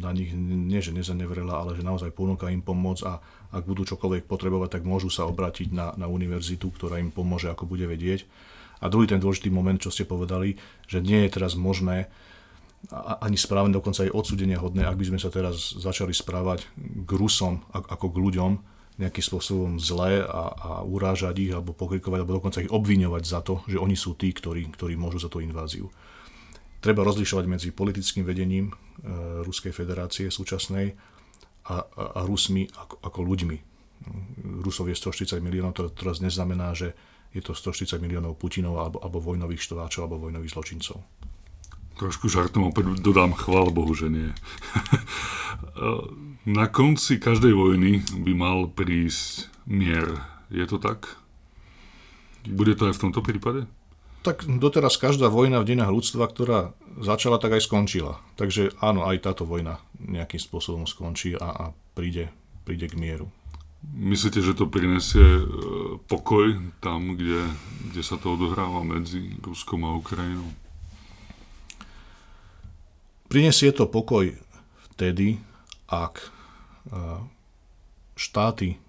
B: na nich nie, že nezanevrela, ale že naozaj ponúka im pomoc a ak budú čokoľvek potrebovať, tak môžu sa obrátiť na, na univerzitu, ktorá im pomôže, ako bude vedieť. A druhý ten dôležitý moment, čo ste povedali, že nie je teraz možné ani správne, dokonca aj odsudenia hodné, ak by sme sa teraz začali správať k Rusom ako k ľuďom nejakým spôsobom zlé a, a urážať ich alebo pokrikovať alebo dokonca ich obviňovať za to, že oni sú tí, ktorí, ktorí môžu za tú inváziu. Treba rozlišovať medzi politickým vedením e, Ruskej federácie súčasnej a, a, a Rusmi ako, ako ľuďmi. Rusov je 140 miliónov, to teraz neznamená, že je to 140 miliónov Putinov alebo, alebo vojnových štváčov alebo vojnových zločincov.
A: Trošku žartom opäť dodám, chvála Bohu, že nie. <laughs> Na konci každej vojny by mal prísť mier. Je to tak? Bude to aj v tomto prípade?
B: Tak doteraz každá vojna v dejinách ľudstva, ktorá začala, tak aj skončila. Takže áno, aj táto vojna nejakým spôsobom skončí a, a príde, príde k mieru.
A: Myslíte, že to prinesie e, pokoj tam, kde, kde sa to odohráva medzi Ruskom a Ukrajinou?
B: Prinesie to pokoj vtedy, ak e, štáty,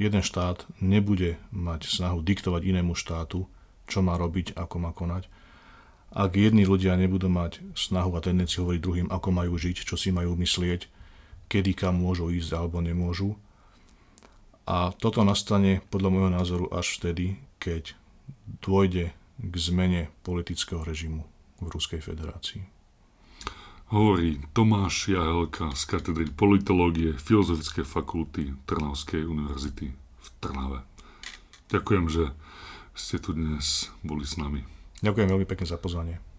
B: jeden štát nebude mať snahu diktovať inému štátu, čo má robiť, ako má konať. Ak jedni ľudia nebudú mať snahu a tendenciu hovoriť druhým, ako majú žiť, čo si majú myslieť, kedy kam môžu ísť alebo nemôžu. A toto nastane podľa môjho názoru až vtedy, keď dôjde k zmene politického režimu v Ruskej federácii
A: hovorí Tomáš Jahelka z katedry politológie Filozofickej fakulty Trnavskej univerzity v Trnave. Ďakujem, že ste tu dnes boli s nami.
B: Ďakujem veľmi pekne za pozvanie.